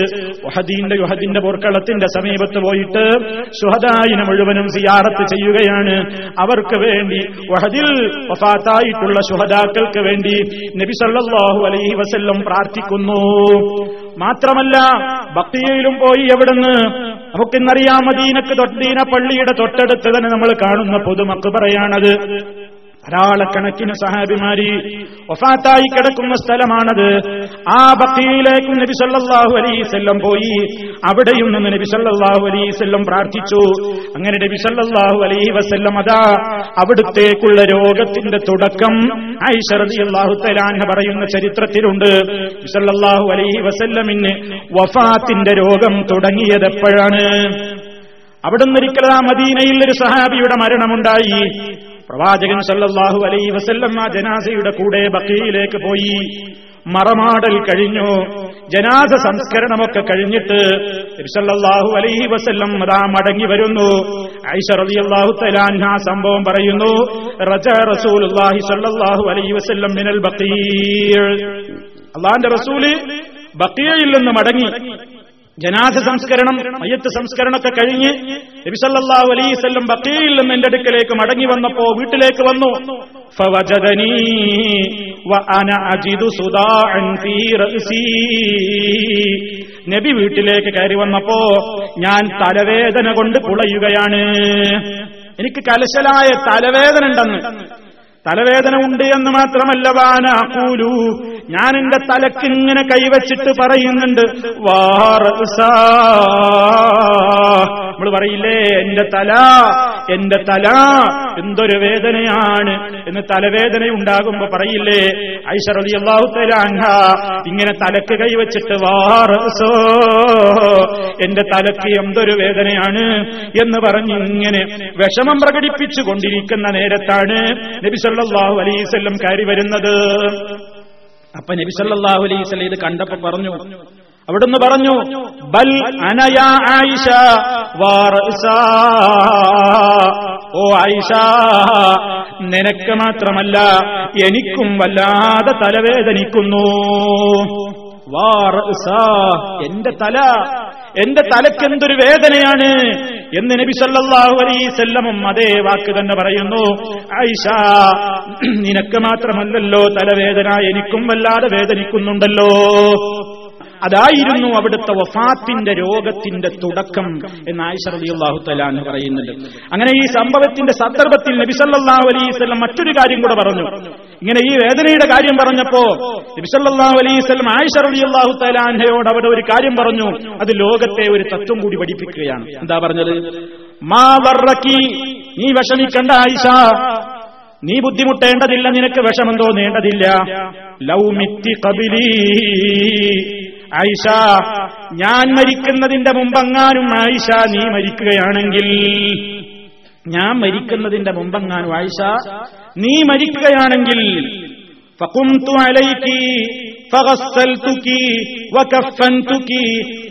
വഹദീന്റെ യുഹദിന്റെ പോർക്കളത്തിന്റെ സമീപത്ത് പോയിട്ട് സുഹദായിനെ മുഴുവനും സിയാറത്ത് ചെയ്യുകയാണ്. അവർക്ക് വേണ്ടി വഹദിൽ വഫാത്തായിട്ടുള്ള സുഹദാക്കൾക്ക് വേണ്ടി നബി സല്ലല്ലാഹു അലൈഹി വസല്ലം പ്രാർത്ഥിക്കുന്നു. മാത്രമല്ല ഭക്തിയയിലും പോയി എവിടുന്ന് നമുക്കിന്നറിയാം മദീനക്ക് തൊട്ടീന പള്ളിയുടെ തൊട്ടടുത്ത് തന്നെ നമ്മൾ കാണുന്ന പൊതുമക്കുപറയാണത് ധാരാളക്കണക്കിന് സഹാബിമാരി ഒഫാത്തായി കിടക്കുന്ന സ്ഥലമാണത്. ആ ബക്കയിലേക്കും നബി അലൈഹിസല്ലം പോയി. അവിടെയും നിന്ന് നബി സല്ലല്ലാഹു അലൈഹിസല്ലം പ്രാർത്ഥിച്ചു. അങ്ങനെ നബി സല്ലല്ലാഹു അലൈഹി വസല്ലം അതാ അവിടുത്തേക്കുള്ള രോഗത്തിന്റെ തുടക്കം. റളിയല്ലാഹു തആല പറയുന്ന ചരിത്രത്തിലുണ്ട്. നബി സല്ലല്ലാഹു അലൈഹി വസല്ലമിന് വഫാത്തിന്റെ രോഗം തുടങ്ങിയത് എപ്പോഴാണ് ആ മദീനയിൽ ഒരു സഹാബിയുടെ മരണമുണ്ടായി. പ്രവാചകൻ സല്ലാഹു അലൈ വസല്ലം ആ ജനാസയുടെ കൂടെ ബക്കയിലേക്ക് പോയി. മറമാടൽ കഴിഞ്ഞു. ജനാസ സംസ്കരണമൊക്കെ കഴിഞ്ഞിട്ട് സല്ലല്ലാഹു അലൈഹി വസല്ലം അതാ മടങ്ങി വരുന്നു. ഐഷ റളിയല്ലാഹു തലാൻഹ സംഭവം പറയുന്നു റജ റസൂലുള്ളാഹി സല്ലല്ലാഹു അലൈഹി വസല്ലം മിനൽ ബഖീർ അള്ളാഹിന്റെ റസൂൽ ബക്കിയയിൽ നിന്ന് മടങ്ങി. ജനാസ സംസ്കരണം മയ്യത്ത് സംസ്കരണമൊക്കെ കഴിഞ്ഞ് നബിസല്ലാഹു അലൈവല്ലം നിന്ന് എന്റെ അടുക്കലേക്ക് മടങ്ങി വന്നപ്പോ വീട്ടിലേക്ക് വന്നു. നബി വീട്ടിലേക്ക് കയറി വന്നപ്പോ ഞാൻ തലവേദന കൊണ്ട് പുളയുകയാണ്. എനിക്ക് കലശലായ തലവേദന ഉണ്ടെന്ന്. തലവേദന ഉണ്ട് എന്ന് മാത്രമല്ല വാനാക്കൂലു ഞാൻ എന്റെ തലക്ക് ഇങ്ങനെ കൈവച്ചിട്ട് പറയുന്നുണ്ട് നമ്മൾ പറയില്ലേ എന്റെ തല എന്റെ തല എന്തൊരു വേദനയാണ്. എന്ന് തലവേദന ഉണ്ടാകുമ്പോ പറയില്ലേ തലാൻഹ ഇങ്ങനെ തലക്ക് കൈവച്ചിട്ട് വാറസോ എന്റെ തലക്ക് എന്തൊരു വേദനയാണ് എന്ന് പറഞ്ഞ് ഇങ്ങനെ വിഷമം പ്രകടിപ്പിച്ചു കൊണ്ടിരിക്കുന്ന നേരത്താണ് നബി സല്ലല്ലാഹു അലൈവല്ലം കയറി വരുന്നത്. അപ്പൊ നബി സല്ലല്ലാഹു അലൈവല്ലം ഇത് കണ്ടപ്പോ പറഞ്ഞു അവിടുന്ന് പറഞ്ഞു ബൽ അനയാ ആയിഷ. ഓ ആയിഷ നിനക്ക് മാത്രമല്ല എനിക്കും വല്ലാതെ തലവേദനിക്കുന്നു വാർ എന്റെ തല എന്റെ തലയ്ക്ക് എന്തൊരു വേദനയാണ് എന്ന് നബി സല്ലാഹു അലൈസല്ലമും അതേ വാക്ക് തന്നെ പറയുന്നു. ഐഷ നിനക്ക് മാത്രമല്ലല്ലോ തലവേദന എനിക്കും വല്ലാതെ വേദനിക്കുന്നുണ്ടല്ലോ. അതായിരുന്നു അവിടുത്തെ വഫാത്തിന്റെ രോഗത്തിന്റെ തുടക്കം എന്ന് ആയിഷ റളിയല്ലാഹു തആല പറയുന്നുണ്ട്. അങ്ങനെ ഈ സംഭവത്തിന്റെ സന്ദർഭത്തിൽ നബി സല്ലല്ലാഹു അലൈഹി വസല്ലം മറ്റൊരു കാര്യം കൂടെ പറഞ്ഞു. ഇങ്ങനെ ഈ വേദനയുടെ കാര്യം പറഞ്ഞപ്പോ നബി സല്ലല്ലാഹു അലൈഹി വസല്ലം ആയിഷ റളിയല്ലാഹു തആല അവിടെ ഒരു കാര്യം പറഞ്ഞു. അത് ലോകത്തെ ഒരു തത്വം കൂടി പഠിപ്പിക്കുകയാണ്. എന്താ പറഞ്ഞത്? മാ വർറക്കി നീ വിഷമിക്കണ്ട ആയിഷ. നീ ബുദ്ധിമുട്ടേണ്ടതില്ല നിനക്ക് വിഷമം തോന്നേണ്ടതില്ല ലൗമിത്തി കബിലി ആയിഷ ഞാൻ മരിക്കുന്നതിന്റെ മുമ്പെങ്ങാനും ആയിഷ നീ മരിക്കുകയാണെങ്കിൽ ഞാൻ മരിക്കുന്നതിന്റെ മുമ്പെങ്ങാനും ആയിഷ നീ മരിക്കുകയാണെങ്കിൽ فقمت عليك فغسلتك وكفنتك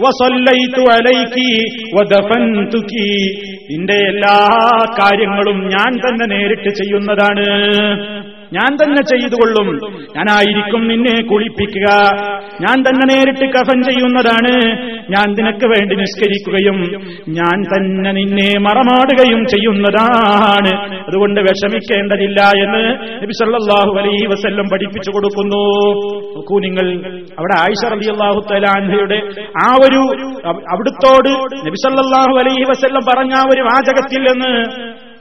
وصليت عليك ودفنتك നിന്റെ എല്ലാ കാര്യങ്ങളും ഞാൻ തന്നെ നേരിട്ട് ചെയ്യുന്നതാണ് ഞാൻ തന്നെ ചെയ്തുകൊള്ളും. ഞാനായിരിക്കും നിന്നെ കുളിപ്പിക്കുക. ഞാൻ തന്നെ നേരിട്ട് കഫൻ ചെയ്യുന്നതാണ്. ഞാൻ നിനക്ക് വേണ്ടി നിസ്കരിക്കുകയും ഞാൻ തന്നെ നിന്നെ മറമാടുകയും ചെയ്യുന്നതാണ്. അതുകൊണ്ട് വിഷമിക്കേണ്ടതില്ല എന്ന് നബി സല്ലല്ലാഹു അലൈഹി വസല്ലം പഠിപ്പിച്ചു കൊടുക്കുന്നു. നോക്കൂ നിങ്ങൾ അവിടെ ആയിഷ റളിയല്ലാഹു തലാൻഹയുടെ ആ ഒരു അവിടുത്തോട് നബി സല്ലല്ലാഹു അലൈഹി വസല്ലം പറഞ്ഞ ആ ഒരു വാചകത്തിൽ നിന്ന്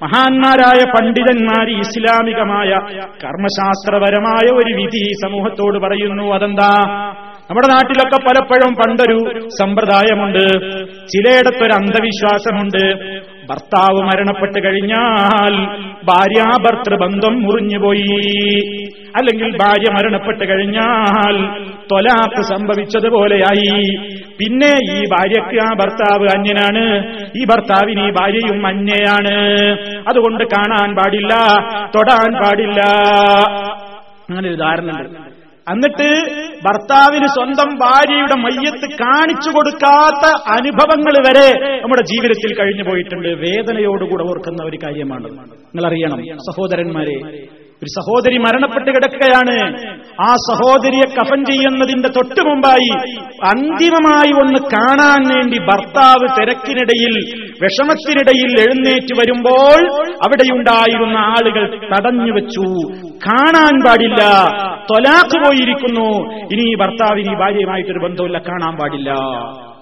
മഹാന്മാരായ പണ്ഡിതന്മാർ ഇസ്ലാമികമായ കർമ്മശാസ്ത്രപരമായ ഒരു വിധി സമൂഹത്തോട് പറയുന്നു. അതെന്താ? നമ്മുടെ നാട്ടിലൊക്കെ പലപ്പോഴും പണ്ടൊരു സമ്പ്രദായമുണ്ട്. ചിലയിടത്തൊരു അന്ധവിശ്വാസമുണ്ട്. ഭർത്താവ് മരണപ്പെട്ട് കഴിഞ്ഞാൽ ഭാര്യാഭർത്തൃ ബന്ധം മുറിഞ്ഞുപോയി. അല്ലെങ്കിൽ ഭാര്യ മരണപ്പെട്ട് കഴിഞ്ഞാൽ തൊലാപ്പ് സംഭവിച്ചതുപോലെയായി. പിന്നെ ഈ ഭാര്യയ്ക്ക് ആ ഭർത്താവ് അന്യനാണ്. ഈ ഭർത്താവിന് ഈ ഭാര്യയും അന്യയാണ്. അതുകൊണ്ട് കാണാൻ പാടില്ല തൊടാൻ പാടില്ല. അങ്ങനെ ഒരു ധാരണ ഉണ്ട് എന്നിട്ട് ഭർത്താവിന് സ്വന്തം ഭാര്യയുടെ മയ്യത്ത് കാണിച്ചു കൊടുക്കാത്ത അനുഭവങ്ങൾ വരെ നമ്മുടെ ജീവിതത്തിൽ കഴിഞ്ഞു പോയിട്ടുണ്ട്. വേദനയോടുകൂടെ ഓർക്കുന്ന ഒരു കാര്യമാണ്. നിങ്ങൾ അറിയണം സഹോദരന്മാരെ ഒരു സഹോദരി മരണപ്പെട്ട് കിടക്കുകയാണ്. ആ സഹോദരിയെ കഫൻ ചെയ്യുന്നതിന്റെ തൊട്ടു മുമ്പായി അന്തിമമായി ഒന്ന് കാണാൻ വേണ്ടി ഭർത്താവ് തിരക്കിനിടയിൽ വിഷമത്തിനിടയിൽ എഴുന്നേറ്റ് വരുമ്പോൾ അവിടെയുണ്ടായിരുന്ന ആളുകൾ തടഞ്ഞു വെച്ചു. കാണാൻ പാടില്ല. തൊലാക്ക് പോയിരിക്കുന്നു. ഇനി ഈ ഭർത്താവിന് ഈ ഭാര്യയുമായിട്ടൊരു ബന്ധമില്ല കാണാൻ പാടില്ല.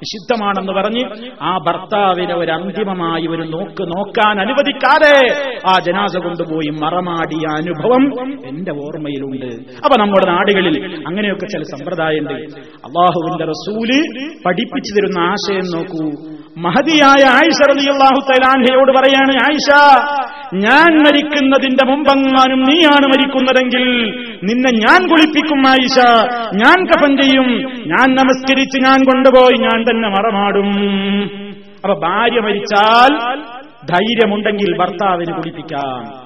നിഷിദ്ധമാണെന്ന് പറഞ്ഞ് ആ ഭർത്താവിനെ ഒരു അന്തിമമായി ഒരു നോക്ക് നോക്കാൻ അനുവദിക്കാതെ ആ ജനാസ കൊണ്ടുപോയി മറമാടിയ അനുഭവം എന്റെ ഓർമ്മയിലുണ്ട്. അപ്പൊ നമ്മുടെ നാടുകളിൽ അങ്ങനെയൊക്കെ ചില സമ്പ്രദായമുണ്ട്. അള്ളാഹുവിന്റെ റസൂൽ പഠിപ്പിച്ചു തരുന്ന ആശയം നോക്കൂ. മഹതിയായ ആയിഷ റളിയല്ലാഹു തലാൻഹയോട് പറയാണ് ആയിഷ ഞാൻ മരിക്കുന്നതിന്റെ മുമ്പെങ്ങാനും നീയാണ് മരിക്കുന്നതെങ്കിൽ നിന്നെ ഞാൻ കുളിപ്പിക്കും ആയിഷ ഞാൻ കഫൻ ചെയ്യും ഞാൻ നമസ്കരിച്ച് ഞാൻ കൊണ്ടുപോയി ഞാൻ തന്നെ മറമാടും. അപ്പൊ ഭാര്യ മരിച്ചാൽ ധൈര്യമുണ്ടെങ്കിൽ ഭർത്താവിന് കുളിപ്പിക്കാം.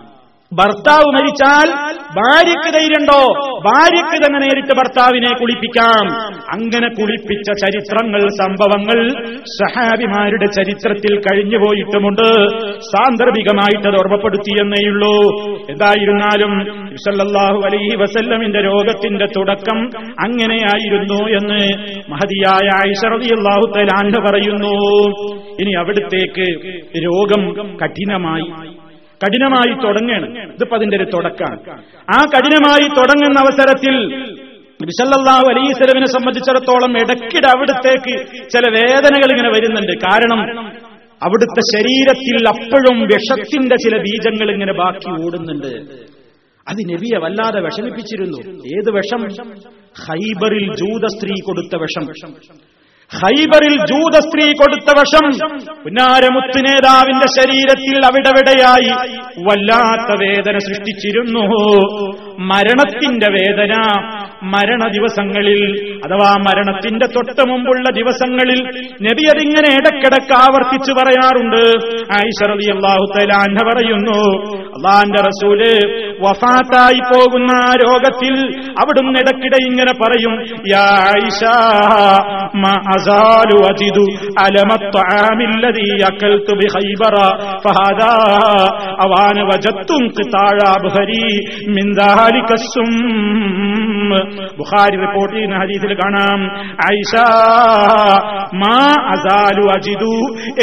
ഭർത്താവ് മരിച്ചാൽ ഭാര്യയ്ക്ക് ധൈര്യണ്ടോ ഭാര്യയ്ക്ക് തന്നെ നേരിട്ട് ഭർത്താവിനെ കുളിപ്പിക്കാം. അങ്ങനെ കുളിപ്പിച്ച ചരിത്രങ്ങൾ സംഭവങ്ങൾ സഹാബിമാരുടെ ചരിത്രത്തിൽ കഴിഞ്ഞുപോയിട്ടുമുണ്ട് സാന്ദർഭികമായിട്ട് അത് ഓർമ്മപ്പെടുത്തിയെന്നേയുള്ളൂ എന്തായിരുന്നാലും സല്ലല്ലാഹു അലൈഹി വസല്ലമിന്റെ രോഗത്തിന്റെ തുടക്കം അങ്ങനെയായിരുന്നു എന്ന് മഹതിയായ ഐഷറതിയല്ലാഹു തലാൻഹ പറയുന്നു. ഇനി അവിടത്തേക്ക് രോഗം കഠിനമായി കഠിനമായി തുടങ്ങണം. ഇതിപ്പോ അതിന്റെ ഒരു തുടക്കമാണ്. ആ കഠിനമായി തുടങ്ങുന്ന അവസരത്തിൽ വിസല്ലാഹു അലൈസ്ലമിനെ സംബന്ധിച്ചിടത്തോളം ഇടയ്ക്കിടെ അവിടത്തേക്ക് ചില വേദനകൾ ഇങ്ങനെ വരുന്നുണ്ട്. കാരണം അവിടുത്തെ ശരീരത്തിൽ അപ്പോഴും വിഷത്തിന്റെ ചില ബീജങ്ങൾ ഇങ്ങനെ ബാക്കി ഓടുന്നുണ്ട്. അത് നബിയെ വല്ലാതെ വിഷമിപ്പിച്ചിരുന്നു. ഏത് വിഷം? ഹൈബറിൽ ജൂത സ്ത്രീ കൊടുത്ത വിഷം. ഹൈബറിൽ ജൂത സ്ത്രീ കൊടുത്ത വശം പുന്നാരമുത്ത് നേതാവിന്റെ ശരീരത്തിൽ അവിടെവിടെയായി വല്ലാത്ത വേദന സൃഷ്ടിച്ചിരുന്നു. മരണത്തിന്റെ വേദന. മരണ ദിവസങ്ങളിൽ അഥവാ മരണത്തിന്റെ തൊട്ട് മുമ്പുള്ള ദിവസങ്ങളിൽ നബി അതിങ്ങനെ ഇടക്കിടക്ക് ആവർത്തിച്ചു പറയാറുണ്ട്. ഐശ്വറി അള്ളാഹു തലാൻഹ പറയുന്നു അള്ളാന്റെ റസൂൽ വഫാത്തായി പോകുന്ന രോഗത്തിൽ അവിടുന്ന് ഇടക്കിടെ ഇങ്ങനെ പറയും അവാന് ദാലികസ്സും ബുഖാരി റിപ്പോർട്ട് ചെയ്യുന്ന ഹദീസിൽ കാണാം. ഐഷ മാ അസാലു അജിതു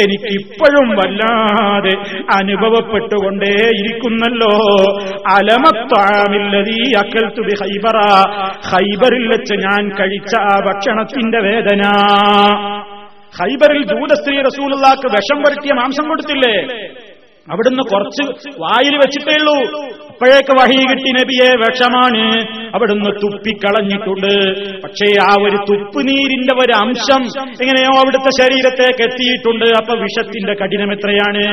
എനിക്കിപ്പോഴും വല്ലാതെ അനുഭവപ്പെട്ടുകൊണ്ടേയിരിക്കുന്നല്ലോ അലമത്താമില്ലതീ അക്കൽത്തു ഹൈബറ ഹൈബറിൽ വെച്ച് ഞാൻ കഴിച്ച ആ ഭക്ഷണത്തിന്റെ വേദന. ഹൈബറിൽ ദൂതസ്ത്രീ റസൂലുള്ളാക്ക് വിഷം വരുത്തിയ മാംസം കൊടുത്തില്ലേ? അവിടുന്ന് കുറച്ച് വായിൽ വെച്ചിട്ടേ ഉള്ളൂ. അപ്പോഴേക്ക് വഹി കിട്ടി നബിയെ വിഷമാണ്. അവിടുന്ന് തുപ്പിക്കളഞ്ഞിട്ടുണ്ട് പക്ഷേ ആ ഒരു തുപ്പ് നീരിന്റെ ഒരു അംശം എങ്ങനെയോ അവിടുത്തെ ശരീരത്തേക്ക് എത്തിയിട്ടുണ്ട്. അപ്പൊ വിഷത്തിന്റെ കഠിനം എത്രയാണ്?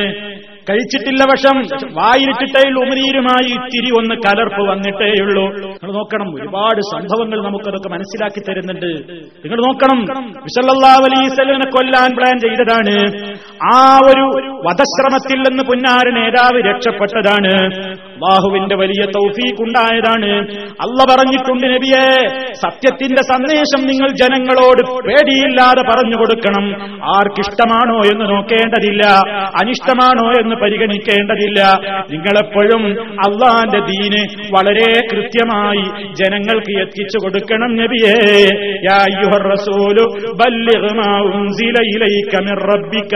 കഴിച്ചിട്ടില്ല വശം വായിലിട്ടിട്ടേ ഉള്ളൂ ഉമനീരുമായി ഇത്തിരി ഒന്ന് കലർപ്പ് വന്നിട്ടേ ഉള്ളൂ. നിങ്ങൾ നോക്കണം ഒരുപാട് സംഭവങ്ങൾ നമുക്കതൊക്കെ മനസ്സിലാക്കി തരുന്നുണ്ട്. നിങ്ങൾ നോക്കണം വിസല്ലാ അലൈസലിനെ കൊല്ലാൻ പ്ലാൻ ചെയ്തതാണ്. ആ ഒരു വധശ്രമത്തിൽ നിന്ന് പുന്നാര നേതാവ് രക്ഷപ്പെട്ടതാണ്. ബാഹുവിന്റെ വലിയ തൗഫീഖ് ഉണ്ടായതാണ് അല്ല പറഞ്ഞിട്ടുണ്ട് നബിയെ സത്യത്തിന്റെ സന്ദേശം നിങ്ങൾ ജനങ്ങളോട് പേടിയില്ലാതെ പറഞ്ഞു കൊടുക്കണം. ആർക്കിഷ്ടമാണോ എന്ന് നോക്കേണ്ടതില്ല അനിഷ്ടമാണോ എന്ന് പരിഗണിക്കേണ്ടതില്ല. നിങ്ങളെപ്പോഴും അള്ളാന്റെ ദീന് വളരെ കൃത്യമായി ജനങ്ങൾക്ക് എത്തിച്ചു കൊടുക്കണം നബിയേ. യാ റസൂലു മിർ റബ്ബിക.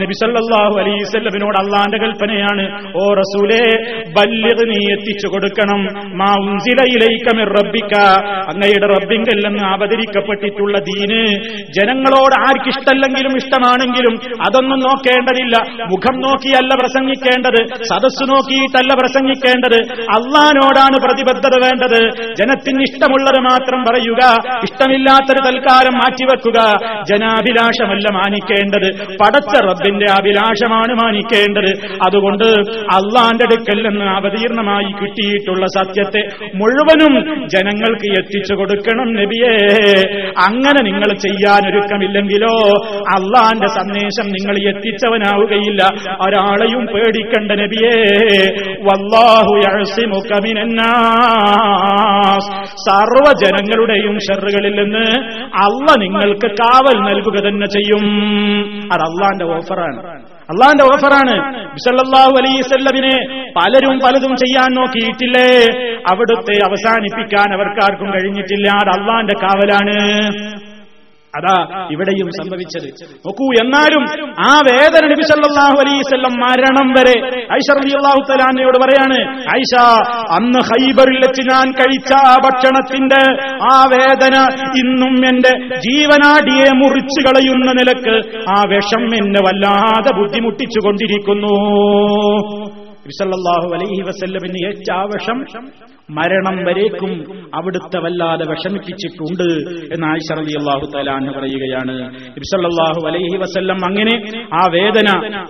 നബിസല്ലാഹു അള്ളാന്റെ കൽപ്പനയാണ് ഓ റസൂലേ ബല്യത നീ എത്തിച്ചു കൊടുക്കണം. മാംസിലയിലേക്കമിർ റബ്ബിക്ക അങ്ങയുടെ റബ്ബിങ്കല്ലെന്ന് അവതരിക്കപ്പെട്ടിട്ടുള്ള ദീന് ജനങ്ങളോട് ആർക്കിഷ്ടല്ലെങ്കിലും ഇഷ്ടമാണെങ്കിലും അതൊന്നും നോക്കേണ്ടതില്ല. മുഖം നോക്കിയല്ല പ്രസംഗിക്കേണ്ടത് സദസ്സു നോക്കിയിട്ടല്ല പ്രസംഗിക്കേണ്ടത്. അള്ളാനോടാണ് പ്രതിബദ്ധ പ്രതിബദ്ധത വേണ്ടത്. ജനത്തിന് ഇഷ്ടമുള്ളത് മാത്രം പറയുക. ഇഷ്ടമില്ലാത്തൊരു തൽക്കാലം മാറ്റിവെക്കുക. ജനാഭിലാഷമല്ല മാനിക്കേണ്ടത്. പടച്ച റബ്ബിന്റെ അഭിലാഷമാണ് മാനിക്കേണ്ടത്. അതുകൊണ്ട് അള്ളാന്റെ അടുക്കൽ നിന്ന് അവതീർണമായി കിട്ടിയിട്ടുള്ള സത്യത്തെ മുഴുവനും ജനങ്ങൾക്ക് എത്തിച്ചു കൊടുക്കണം നബിയേ. അങ്ങനെ നിങ്ങൾ ചെയ്യാൻ ഒരുക്കമില്ലെങ്കിലോ അള്ളാന്റെ സന്ദേശം നിങ്ങൾ എത്തിച്ചവനാവുകയില്ല. ഒരാളെയും പേടിക്കണ്ട നബിയേ. വല്ലാഹു യഅ്സിമുക മിനന്നാസ് സർവ ജനങ്ങളുടെയും ഷെറുകളിൽ നിന്ന് അള്ള നിങ്ങൾക്ക് കാവൽ നൽകുക തന്നെ ചെയ്യും. അത് അള്ളാന്റെ ഓഫറാണ്. അള്ളാന്റെ ഓഫറാണ്. ബിസല്ലാഹു അലൈസല്ലവിനെ പലരും പലതും ചെയ്യാൻ നോക്കിയിട്ടില്ലേ? അവിടുത്തെ അവസാനിപ്പിക്കാൻ അവർക്കാർക്കും കഴിഞ്ഞിട്ടില്ല. അത് അള്ളാന്റെ കാവലാണ്. അതാ ഇവിടെയും സംഭവിച്ചത്. നോക്കൂ എന്നാലും ആ വേദന നബി സല്ലല്ലാഹു അലൈഹി വസല്ലം മരണം വരെ ഐഷ റളിയല്ലാഹു തലാനയോട് പറയാണ് ഐഷ അന്ന് ഹൈബറിൽ വെച്ച് ഞാൻ കഴിച്ച ആ ഭക്ഷണത്തിന്റെ ആ വേദന ഇന്നും എന്റെ ജീവനാടിയെ മുറിച്ചു കളയുന്ന നിലയ്ക്ക് ആ വിഷം എന്നെ വല്ലാതെ ബുദ്ധിമുട്ടിച്ചു കൊണ്ടിരിക്കുന്നു വിസല്ലാഹു അലൈഹി വസല്ലമിന് ഏറ്റാവശം മരണം വരേക്കും അവിടുത്തെ വല്ലാതെ വിഷമിപ്പിച്ചിട്ടുണ്ട് എന്ന് ആയിഷ റളിയല്ലാഹു അള്ളാഹു തലാന്ന് പറയുകയാണ്. നബിസല്ലാഹു അലൈഹി വസല്ലം അങ്ങനെ ആ വേദന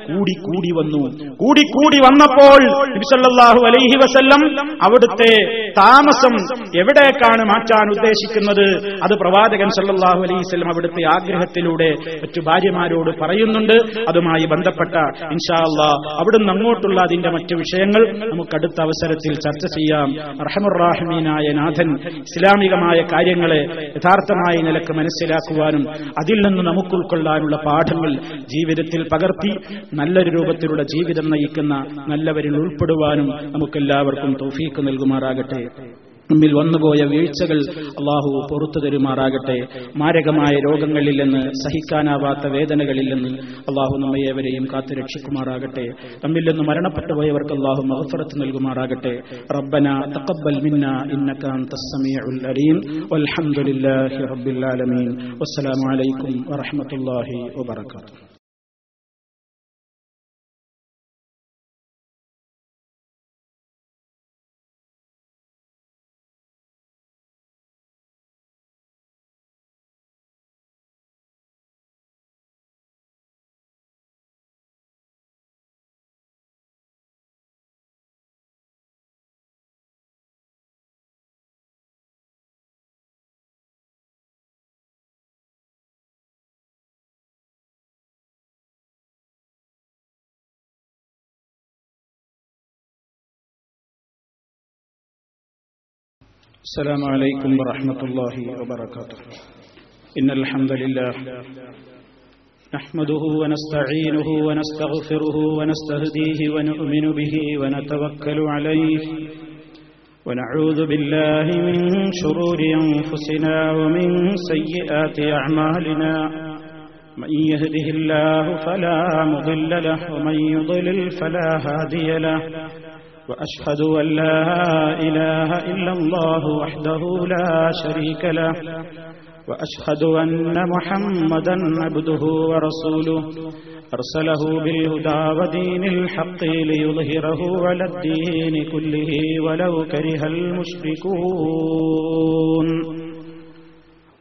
കൂടി കൂടി വന്നു. കൂടി കൂടി വന്നപ്പോൾ നബിസല്ലാഹു അലൈഹി വസല്ലം അവിടുത്തെ താമസം എവിടേക്കാണ് മാറ്റാൻ ഉദ്ദേശിക്കുന്നത്? അത് പ്രവാചകൻ സല്ലാഹു അലൈഹി വസല്ലം അവിടുത്തെ ആഗ്രഹത്തിലൂടെ മറ്റു ഭാര്യമാരോട് പറയുന്നുണ്ട്. അതുമായി ബന്ധപ്പെട്ട ഇൻഷാ അള്ളാഹ് അവിടുന്ന് അങ്ങോട്ടുള്ള അതിന്റെ മറ്റു വിഷയങ്ങൾ നമുക്ക് അടുത്ത അവസരത്തിൽ ചർച്ച ചെയ്യാം. റഹമുറാഹിമീനായ നാഥൻ ഇസ്ലാമികമായ കാര്യങ്ങളെ യഥാർത്ഥമായ നിലയ്ക്ക് മനസ്സിലാക്കുവാനും അതിൽ നിന്ന് നമുക്ക് ഉൾക്കൊള്ളാനുള്ള പാഠങ്ങൾ ജീവിതത്തിൽ പകർത്തി നല്ലൊരു രൂപത്തിലുള്ള ജീവിതം നയിക്കുന്ന നല്ലവരിൽ ഉൾപ്പെടുവാനും നമുക്കെല്ലാവർക്കും തൗഫീക്ക് നൽകുമാറാകട്ടെ. നമ്മിൽ വന്നുപോയ വീഴ്ചകൾ അള്ളാഹു പുറത്തു തരുമാറാകട്ടെ. മാരകമായ രോഗങ്ങളിൽ നിന്ന് സഹിക്കാനാവാത്ത വേദനകളിൽ നിന്ന് അള്ളാഹു നമ്മയേവരെയും കാത്തുരക്ഷിക്കുമാറാകട്ടെ കാത്തു രക്ഷിക്കുമാറാകട്ടെ. നമ്മിൽ നിന്ന് മരണപ്പെട്ടു പോയവർക്ക് അള്ളാഹു മഹഫറത്ത് നൽകുമാറാകട്ടെ. റബ്ബന തഖബ്ബൽ മിന്ന ഇന്നക അൻതസ് സമീഉൽ വൽഹംദുലില്ലാഹി റബ്ബിൽ ആലമീൻ. വസ്സലാമു അലൈക്കും വറഹ്മത്തുള്ളാഹി السلام عليكم ورحمة الله وبركاته. إن الحمد لله نحمده ونستعينه ونستغفره ونستهديه ونؤمن به ونتوكل عليه. ونعوذ بالله من شرور أنفسنا ومن سيئات أعمالنا. من يهده الله فلا مضل له ومن يضلل فلا هادي له. وأشهد أن لا إله إلا الله وحده لا شريك له وأشهد أن محمدا عبده ورسوله. أرسله بالهدى ودين الحق ليظهره على الدين كله ولو كره المشركون.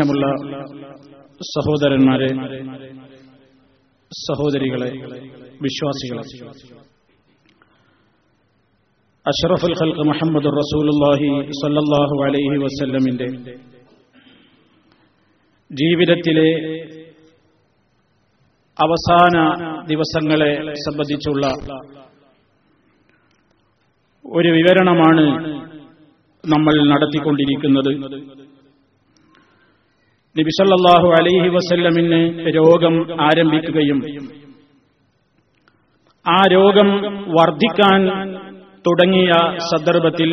സ്നേഹമുള്ള സഹോദരന്മാരെ സഹോദരികളെ വിശ്വാസികളെ. അഷറഫുൽ ഖൽഖ് മുഹമ്മദ് റസൂലുല്ലാഹി സല്ലല്ലാഹു അലൈഹി വസല്ലമിന്റെ ജീവിതത്തിലെ അവസാന ദിവസങ്ങളെ സംബന്ധിച്ചുള്ള ഒരു വിവരണമാണ് നമ്മൾ നടത്തിക്കൊണ്ടിരിക്കുന്നത്. നബിസല്ലാഹു അലൈഹി വസല്ലമിന് രോഗം ആരംഭിക്കുകയും ആ രോഗം വർദ്ധിക്കാൻ തുടങ്ങിയ സന്ദർഭത്തിൽ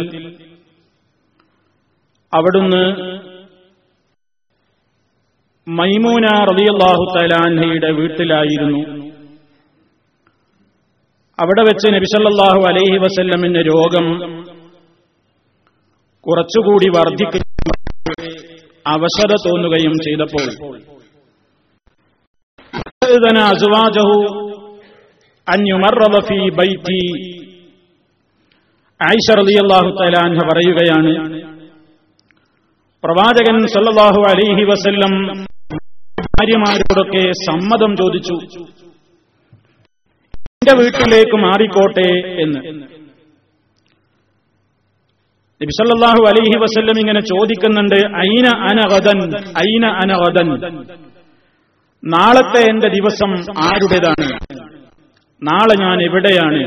അവിടുന്ന് മൈമൂന റളിയല്ലാഹു തലാൻഹയുടെ വീട്ടിലായിരുന്നു. അവിടെ വെച്ച് നബിസല്ലാഹു അലൈഹി വസല്ലമിന്റെ രോഗം കുറച്ചുകൂടി വർദ്ധിക്കുകയും അവശത തോന്നുകയും ചെയ്തപ്പോൾ. ആയിഷ റളിയല്ലാഹു പറയുകയാണ് പ്രവാചകൻ സല്ലല്ലാഹു അലൈഹി വസല്ലം ഭാര്യമാരോടൊക്കെ സമ്മതം ചോദിച്ചു എന്റെ വീട്ടിലേക്ക് മാറിക്കോട്ടെ എന്ന്. നബി സല്ലല്ലാഹു അലൈഹി വസല്ലം ഇങ്ങനെ ചോദിക്കുന്നുണ്ട് ഐന അനഹദൻ ഐന അനഹദൻ നാളത്തെ എന്റെ ദിവസം ആരുടേതാണ്? നാളെ ഞാൻ എവിടെയാണ്?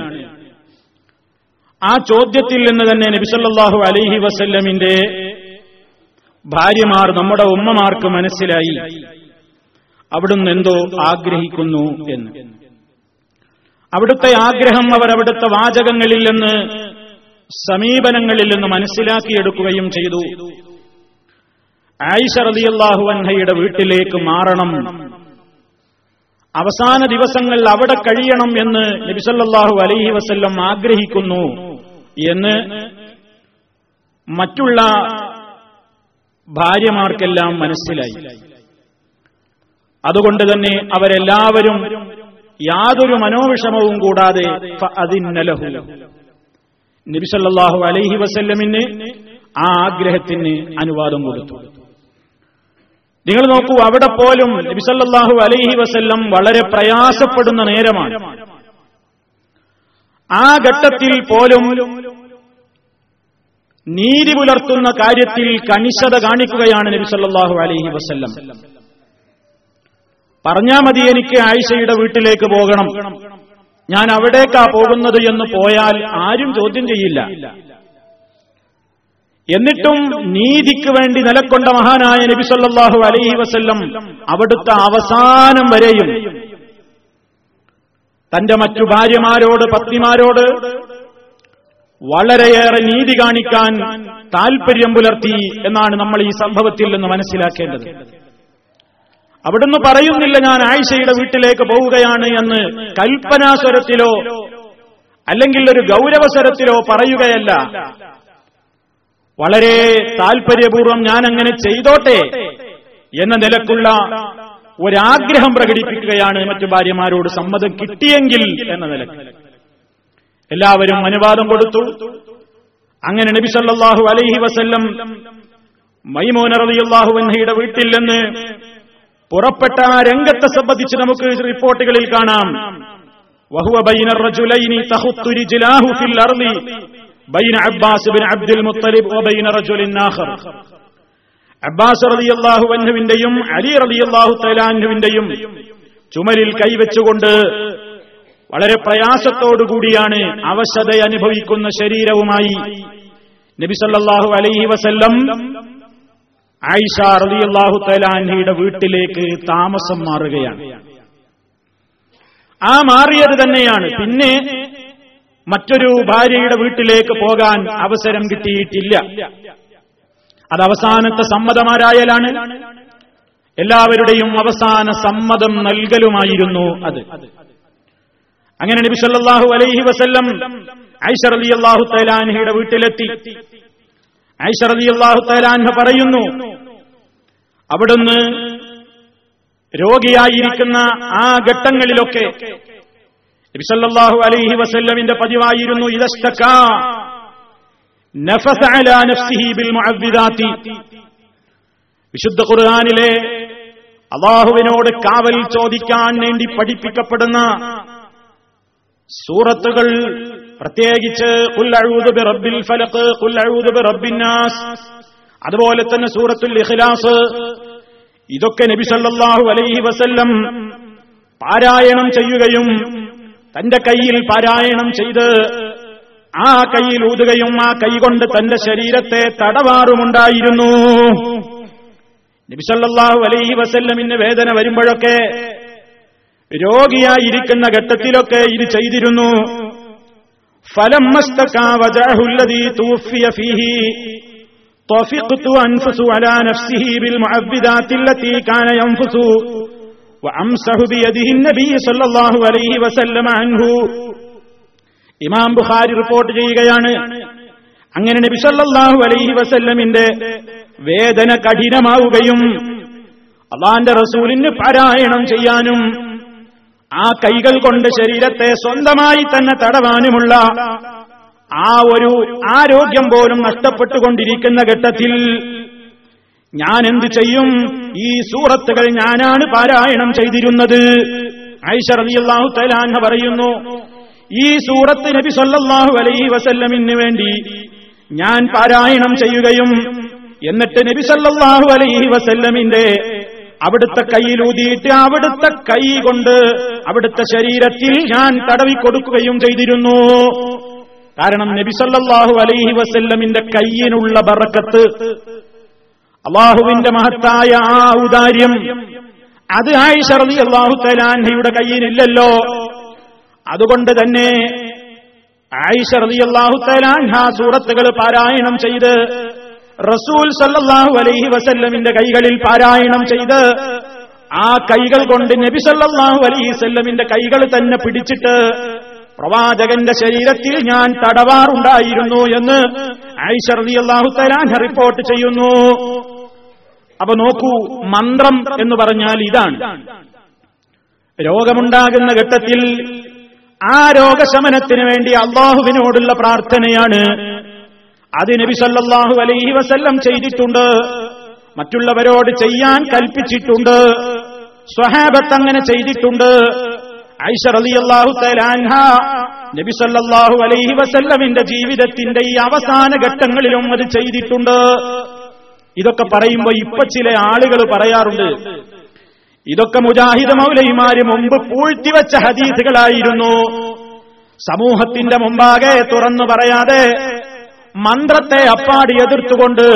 ആ ചോദ്യത്തിൽ നിന്ന് തന്നെ നബിസല്ലാഹു അലൈഹി വസല്ലമിന്റെ ഭാര്യമാർ നമ്മുടെ ഉമ്മമാർക്ക് മനസ്സിലായി. അവിടുന്ന് എന്തോ ആഗ്രഹിക്കുന്നു എന്ന്. അവിടുത്തെ ആഗ്രഹം അവർ അവിടുത്തെ വാചകങ്ങളിൽ സമീപനങ്ങളിൽ നിന്ന് മനസ്സിലാക്കിയെടുക്കുകയും ചെയ്തു. ആയിഷ റളിയല്ലാഹു അൻഹയുടെ വീട്ടിലേക്ക് മാറണം. അവസാന ദിവസങ്ങൾ അവിടെ കഴിയണം എന്ന് നബിസല്ലാഹു അലൈഹി വസ്ല്ലം ആഗ്രഹിക്കുന്നു എന്ന് മറ്റുള്ള ഭാര്യമാർക്കെല്ലാം മനസ്സിലായി. അതുകൊണ്ട് തന്നെ അവരെല്ലാവരും യാതൊരു മനോവിഷമവും കൂടാതെ അതിന്നലഹു നബിസല്ലാഹു അലൈഹി വസല്ലമിന് ആ ആഗ്രഹത്തിന് അനുവാദം കൊടുത്തു. നിങ്ങൾ നോക്കൂ അവിടെ പോലും നബിസല്ലാഹു അലൈഹി വസല്ലം വളരെ പ്രയാസപ്പെടുന്ന നേരമാണ്. ആ ഘട്ടത്തിൽ പോലും നീതി പുലർത്തുന്ന കാര്യത്തിൽ കണിശത കാണിക്കുകയാണ് നബിസല്ലാഹു അലൈഹി വസല്ലം. പറഞ്ഞാ മതി എനിക്ക് ആയിഷയുടെ വീട്ടിലേക്ക് പോകണം. ഞാൻ അവിടേക്കാ പോകുന്നത് എന്ന് പോയാൽ ആരും ചോദ്യം ചെയ്യില്ല. എന്നിട്ടും നീതിക്ക് വേണ്ടി നിലക്കൊണ്ട മഹാനായ നബി സല്ലാഹു അലൈഹി വസ്ല്ലം അവിടുത്തെ അവസാനം വരെയും തന്റെ മറ്റു ഭാര്യമാരോട് പത്നിമാരോട് വളരെയേറെ നീതി കാണിക്കാൻ താൽപര്യം പുലർത്തി എന്നാണ് നമ്മൾ ഈ സംഭവത്തിൽ നിന്ന് മനസ്സിലാക്കേണ്ടത്. അവിടുന്ന് പറയുന്നില്ല ഞാൻ ആയിഷയുടെ വീട്ടിലേക്ക് പോവുകയാണ് എന്ന് കൽപ്പനാസ്വരത്തിലോ അല്ലെങ്കിൽ ഒരു ഗൗരവസ്വരത്തിലോ പറയുകയല്ല. വളരെ താൽപര്യപൂർവം ഞാൻ അങ്ങനെ ചെയ്തോട്ടെ എന്ന നിലക്കുള്ള ഒരാഗ്രഹം പ്രകടിപ്പിക്കുകയാണ് മറ്റു ഭാര്യമാരോട് സമ്മതം കിട്ടിയെങ്കിൽ എന്ന നിലയ്ക്ക്. എല്ലാവരും അനുവാദം കൊടുത്തു. അങ്ങനെ നബി സല്ലല്ലാഹു അലൈഹി വസല്ലം മൈമോന റളിയല്ലാഹു അൻഹയുടെ വീട്ടിൽ നിന്ന് പുറപ്പെട്ട ആ രംഗത്തെ സംബന്ധിച്ച് നമുക്ക് റിപ്പോർട്ടുകളിൽ കാണാം. വഹുവ ബൈന റജുലൈനി തഖുത്തു റിജ്ലാഹു ഫിൽ അർളി ബൈന അബ്ബാസ് ബിൻ അബ്ദുൽ മുത്തലിബ് വബൈന റജുലിൻ ആഖർ. അബ്ബാസ് റളിയല്ലാഹു അൻഹുവിന്റെയും അലി റളിയല്ലാഹു തആലാൻഹുവിന്റെയും ചുമലിൽ കൈവച്ചുകൊണ്ട് വളരെ പ്രയാസത്തോടുകൂടിയാണ് അവശത അനുഭവിക്കുന്ന ശരീരവുമായി നബി സല്ലല്ലാഹു അലൈഹി വസല്ലം ആയിഷ റളിയല്ലാഹു തലാൻഹിയുടെ വീട്ടിലേക്ക് താമസം മാറുകയാണ്. ആ മാറിയത് തന്നെയാണ്. പിന്നെ മറ്റൊരു ഭാര്യയുടെ വീട്ടിലേക്ക് പോകാൻ അവസരം കിട്ടിയിട്ടില്ല. അത് അവസാനത്തെ സമ്മതമാരായാലാണ്? എല്ലാവരുടെയും അവസാന സമ്മതം നൽകലുമായിരുന്നു അത്. അങ്ങനെ നബി സല്ലല്ലാഹു അലൈഹി വസല്ലം അലി അള്ളാഹു തലാൻഹയുടെ വീട്ടിലെത്തി. ഐഷർ അലി അള്ളാഹു തലാൻഹ പറയുന്നു അവിടുന്ന് രോഗിയായിരിക്കുന്ന ആ ഘട്ടങ്ങളിലൊക്കെ നബി സല്ലല്ലാഹു അലൈഹി വസല്ലമിന്റെ പതിവായിരുന്നു മുഅവ്വിദാത്തി. വിശുദ്ധ ഖുർആനിലെ അള്ളാഹുവിനോട് കാവൽ ചോദിക്കാൻ വേണ്ടി പഠിപ്പിക്കപ്പെടുന്ന സൂറത്തുകൾ പ്രത്യേകിച്ച് അതുപോലെ തന്നെ സൂറത്തുൽ ഇഖ്ലാസ്. ഇതൊക്കെ നബി സല്ലല്ലാഹു അലൈഹി വസല്ലം പാരായണം ചെയ്യുകയും തന്റെ കയ്യിൽ പാരായണം ചെയ്ത് ആ കൈയിൽ ഊതുകയും ആ കൈകൊണ്ട് തന്റെ ശരീരത്തെ തടവാറുമുണ്ടായിരുന്നു. നബിസല്ലാഹു അലൈഹി വസല്ലമിന് വേദന വരുമ്പോഴൊക്കെ രോഗിയായിരിക്കുന്ന ഘട്ടത്തിലൊക്കെ ഇത് ചെയ്തിരുന്നു. ഫലം طفقت أنفس على نفسه بالمعبدات التي كان ينفس وأمسح بيده النبي صلى الله عليه وسلم عنه ഇമാം ബുഖാരി റിപ്പോർട്ട് ചെയ്യുകയാണ് അങ്ങനെ നബി സല്ലല്ലാഹു അലൈഹി വസല്ലമിന്റെ വേദന കഠിനമാവുകയും അള്ളാന്റെ റസൂലിന് പാരായണം ചെയ്യാനും ആ കൈകൾ കൊണ്ട് ശരീരത്തെ സ്വന്തമായി തന്നെ തടവാനുമുള്ള ആ ഒരു ആരോഗ്യം പോലും നഷ്ടപ്പെട്ടുകൊണ്ടിരിക്കുന്ന ഘട്ടത്തിൽ ഞാൻ എന്ത് ചെയ്യും? ഈ സൂറത്തുകൾ ഞാനാണ് പാരായണം ചെയ്തിരുന്നത്. റളിയല്ലാഹു തആല പറയുന്നു ഈ സൂറത്ത് നബി സല്ലല്ലാഹു അലൈ വസല്ലമിന് വേണ്ടി ഞാൻ പാരായണം ചെയ്യുകയും എന്നിട്ട് നബി സല്ലല്ലാഹു അലൈഹി വസല്ലമിന്റെ അവിടുത്തെ കൈയിലൂതിയിട്ട് അവിടുത്തെ കൈ കൊണ്ട് അവിടുത്തെ ശരീരത്തിൽ ഞാൻ തടവി കൊടുക്കുകയും ചെയ്തിരുന്നു. കാരണം നബിസല്ലാഹു അലൈഹി വസല്ലമിന്റെ കയ്യിനുള്ള ബറക്കത്ത് അള്ളാഹുവിന്റെ മഹത്തായ ആ ഔദാര്യം അത് ആയിഷ അള്ളാഹു തലാൻഹയുടെ കയ്യിലില്ലല്ലോ. അതുകൊണ്ട് തന്നെ ആയിഷ അള്ളാഹു തലാൻഹ സൂറത്തുകൾ പാരായണം ചെയ്ത് റസൂൽ സല്ലാഹു അലൈഹി വസല്ലമിന്റെ കൈകളിൽ പാരായണം ചെയ്ത് ആ കൈകൾ കൊണ്ട് നബി സല്ലല്ലാഹു അലൈഹി വസല്ലമിന്റെ കൈകൾ തന്നെ പിടിച്ചിട്ട് പ്രവാചകന്റെ ശരീരത്തിൽ ഞാൻ തടവാറുണ്ടായിരുന്നു എന്ന് ആയിഷ റളിയല്ലാഹു തലാൻ റിപ്പോർട്ട് ചെയ്യുന്നു. അപ്പൊ നോക്കൂ മന്ത്രം എന്ന് പറഞ്ഞാൽ ഇതാണ്. രോഗമുണ്ടാകുന്ന ഘട്ടത്തിൽ ആ രോഗശമനത്തിന് വേണ്ടി അള്ളാഹുവിനോടുള്ള പ്രാർത്ഥനയാണ്. അത് നബി സല്ലല്ലാഹു അലൈഹി വസല്ലം ചെയ്തിട്ടുണ്ട്. മറ്റുള്ളവരോട് ചെയ്യാൻ കൽപ്പിച്ചിട്ടുണ്ട്. സ്വഹാബത്ത് അങ്ങനെ ചെയ്തിട്ടുണ്ട്. നബി സല്ലല്ലാഹു അലൈഹി വസല്ലമിന്റെ ജീവിതത്തിന്റെ ഈ അവസാന ഘട്ടങ്ങളിലും അത് ചെയ്തിട്ടുണ്ട്. ഇതൊക്കെ പറയുമ്പോ ഇപ്പൊ ചില ആളുകൾ പറയാറുണ്ട്. ഇതൊക്കെ മുജാഹിദ് മൗലൈമാര് മുമ്പ് പൂഴ്ത്തിവെച്ച ഹദീസുകളായിരുന്നു. സമൂഹത്തിന്റെ മുമ്പാകെ തുറന്നു പറയാതെ മന്ത്രത്തെ അപ്പാടി എതിർത്തുകൊണ്ട്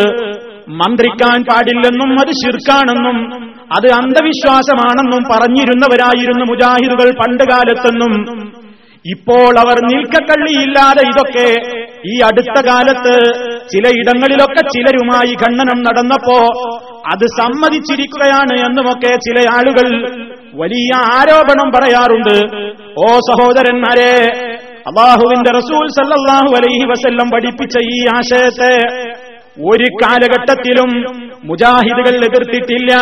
മന്ത്രിക്കാൻ പാടില്ലെന്നും അത് ശിർക്കാണെന്നും അത് അന്ധവിശ്വാസമാണെന്നും പറഞ്ഞിരുന്നവരായിരുന്നു മുജാഹിദുകൾ പണ്ടുകാലത്തെന്നും. ഇപ്പോൾ അവർ നിൽക്കക്കള്ളിയില്ലാതെ ഇതൊക്കെ ഈ അടുത്ത കാലത്ത് ചിലയിടങ്ങളിലൊക്കെ ചിലരുമായി ഖണ്ഡനം നടന്നപ്പോ അത് സമ്മതിച്ചിരിക്കുകയാണ് എന്നുമൊക്കെ ചില ആളുകൾ വലിയ ആരോപണം പറയാറുണ്ട്. ഓ സഹോദരന്മാരെ അള്ളാഹുവിന്റെ റസൂൽ സല്ലാഹു അലൈഹി വസല്ലം പഠിപ്പിച്ച ഈ ആശയത്തെ ഒരു കാലഘട്ടത്തിലും മുജാഹിദുകൾ എതിർത്തിട്ടില്ല.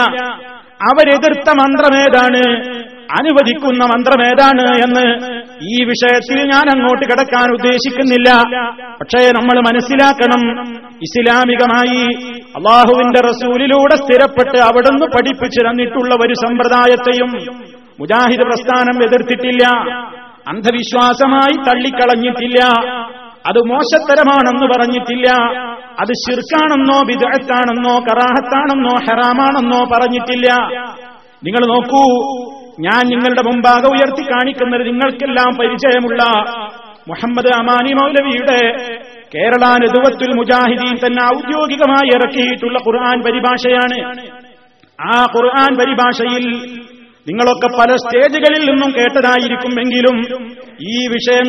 അവരെതിർത്ത മന്ത്രമേതാണ്? അനുവദിക്കുന്ന മന്ത്രമേതാണ് എന്ന് ഈ വിഷയത്തിൽ ഞാൻ അങ്ങോട്ട് കിടക്കാൻ ഉദ്ദേശിക്കുന്നില്ല. പക്ഷേ നമ്മൾ മനസ്സിലാക്കണം ഇസ്ലാമികമായി അള്ളാഹുവിന്റെ റസൂലിലൂടെ സ്ഥിരപ്പെട്ട് അവിടുന്ന് പഠിപ്പിച്ചു തന്നിട്ടുള്ള ഒരു സമ്പ്രദായത്തെയും മുജാഹിദ് പ്രസ്ഥാനം എതിർത്തിട്ടില്ല. അന്ധവിശ്വാസമായി തള്ളിക്കളഞ്ഞിട്ടില്ല. അത് മോശത്തരമാണെന്ന് പറഞ്ഞിട്ടില്ല. അത് ശിർക്കാണെന്നോ വിദഗ്ധാണെന്നോ കറാഹത്താണെന്നോ ഹെറാമാണെന്നോ പറഞ്ഞിട്ടില്ല. നിങ്ങൾ നോക്കൂ ഞാൻ നിങ്ങളുടെ മുമ്പാകെ ഉയർത്തി കാണിക്കുന്നത് നിങ്ങൾക്കെല്ലാം പരിചയമുള്ള മുഹമ്മദ് അമാനി മൗലവിയുടെ കേരള നെതുവത്തുൽ മുജാഹിദീൻ തന്നെ ഔദ്യോഗികമായി ഇറക്കിയിട്ടുള്ള ഖുർആൻ പരിഭാഷയാണ്. ആ ഖുർആൻ പരിഭാഷയിൽ നിങ്ങളൊക്കെ പല സ്റ്റേജുകളിൽ നിന്നും കേട്ടതായിരിക്കുമെങ്കിലും ഈ വിഷയം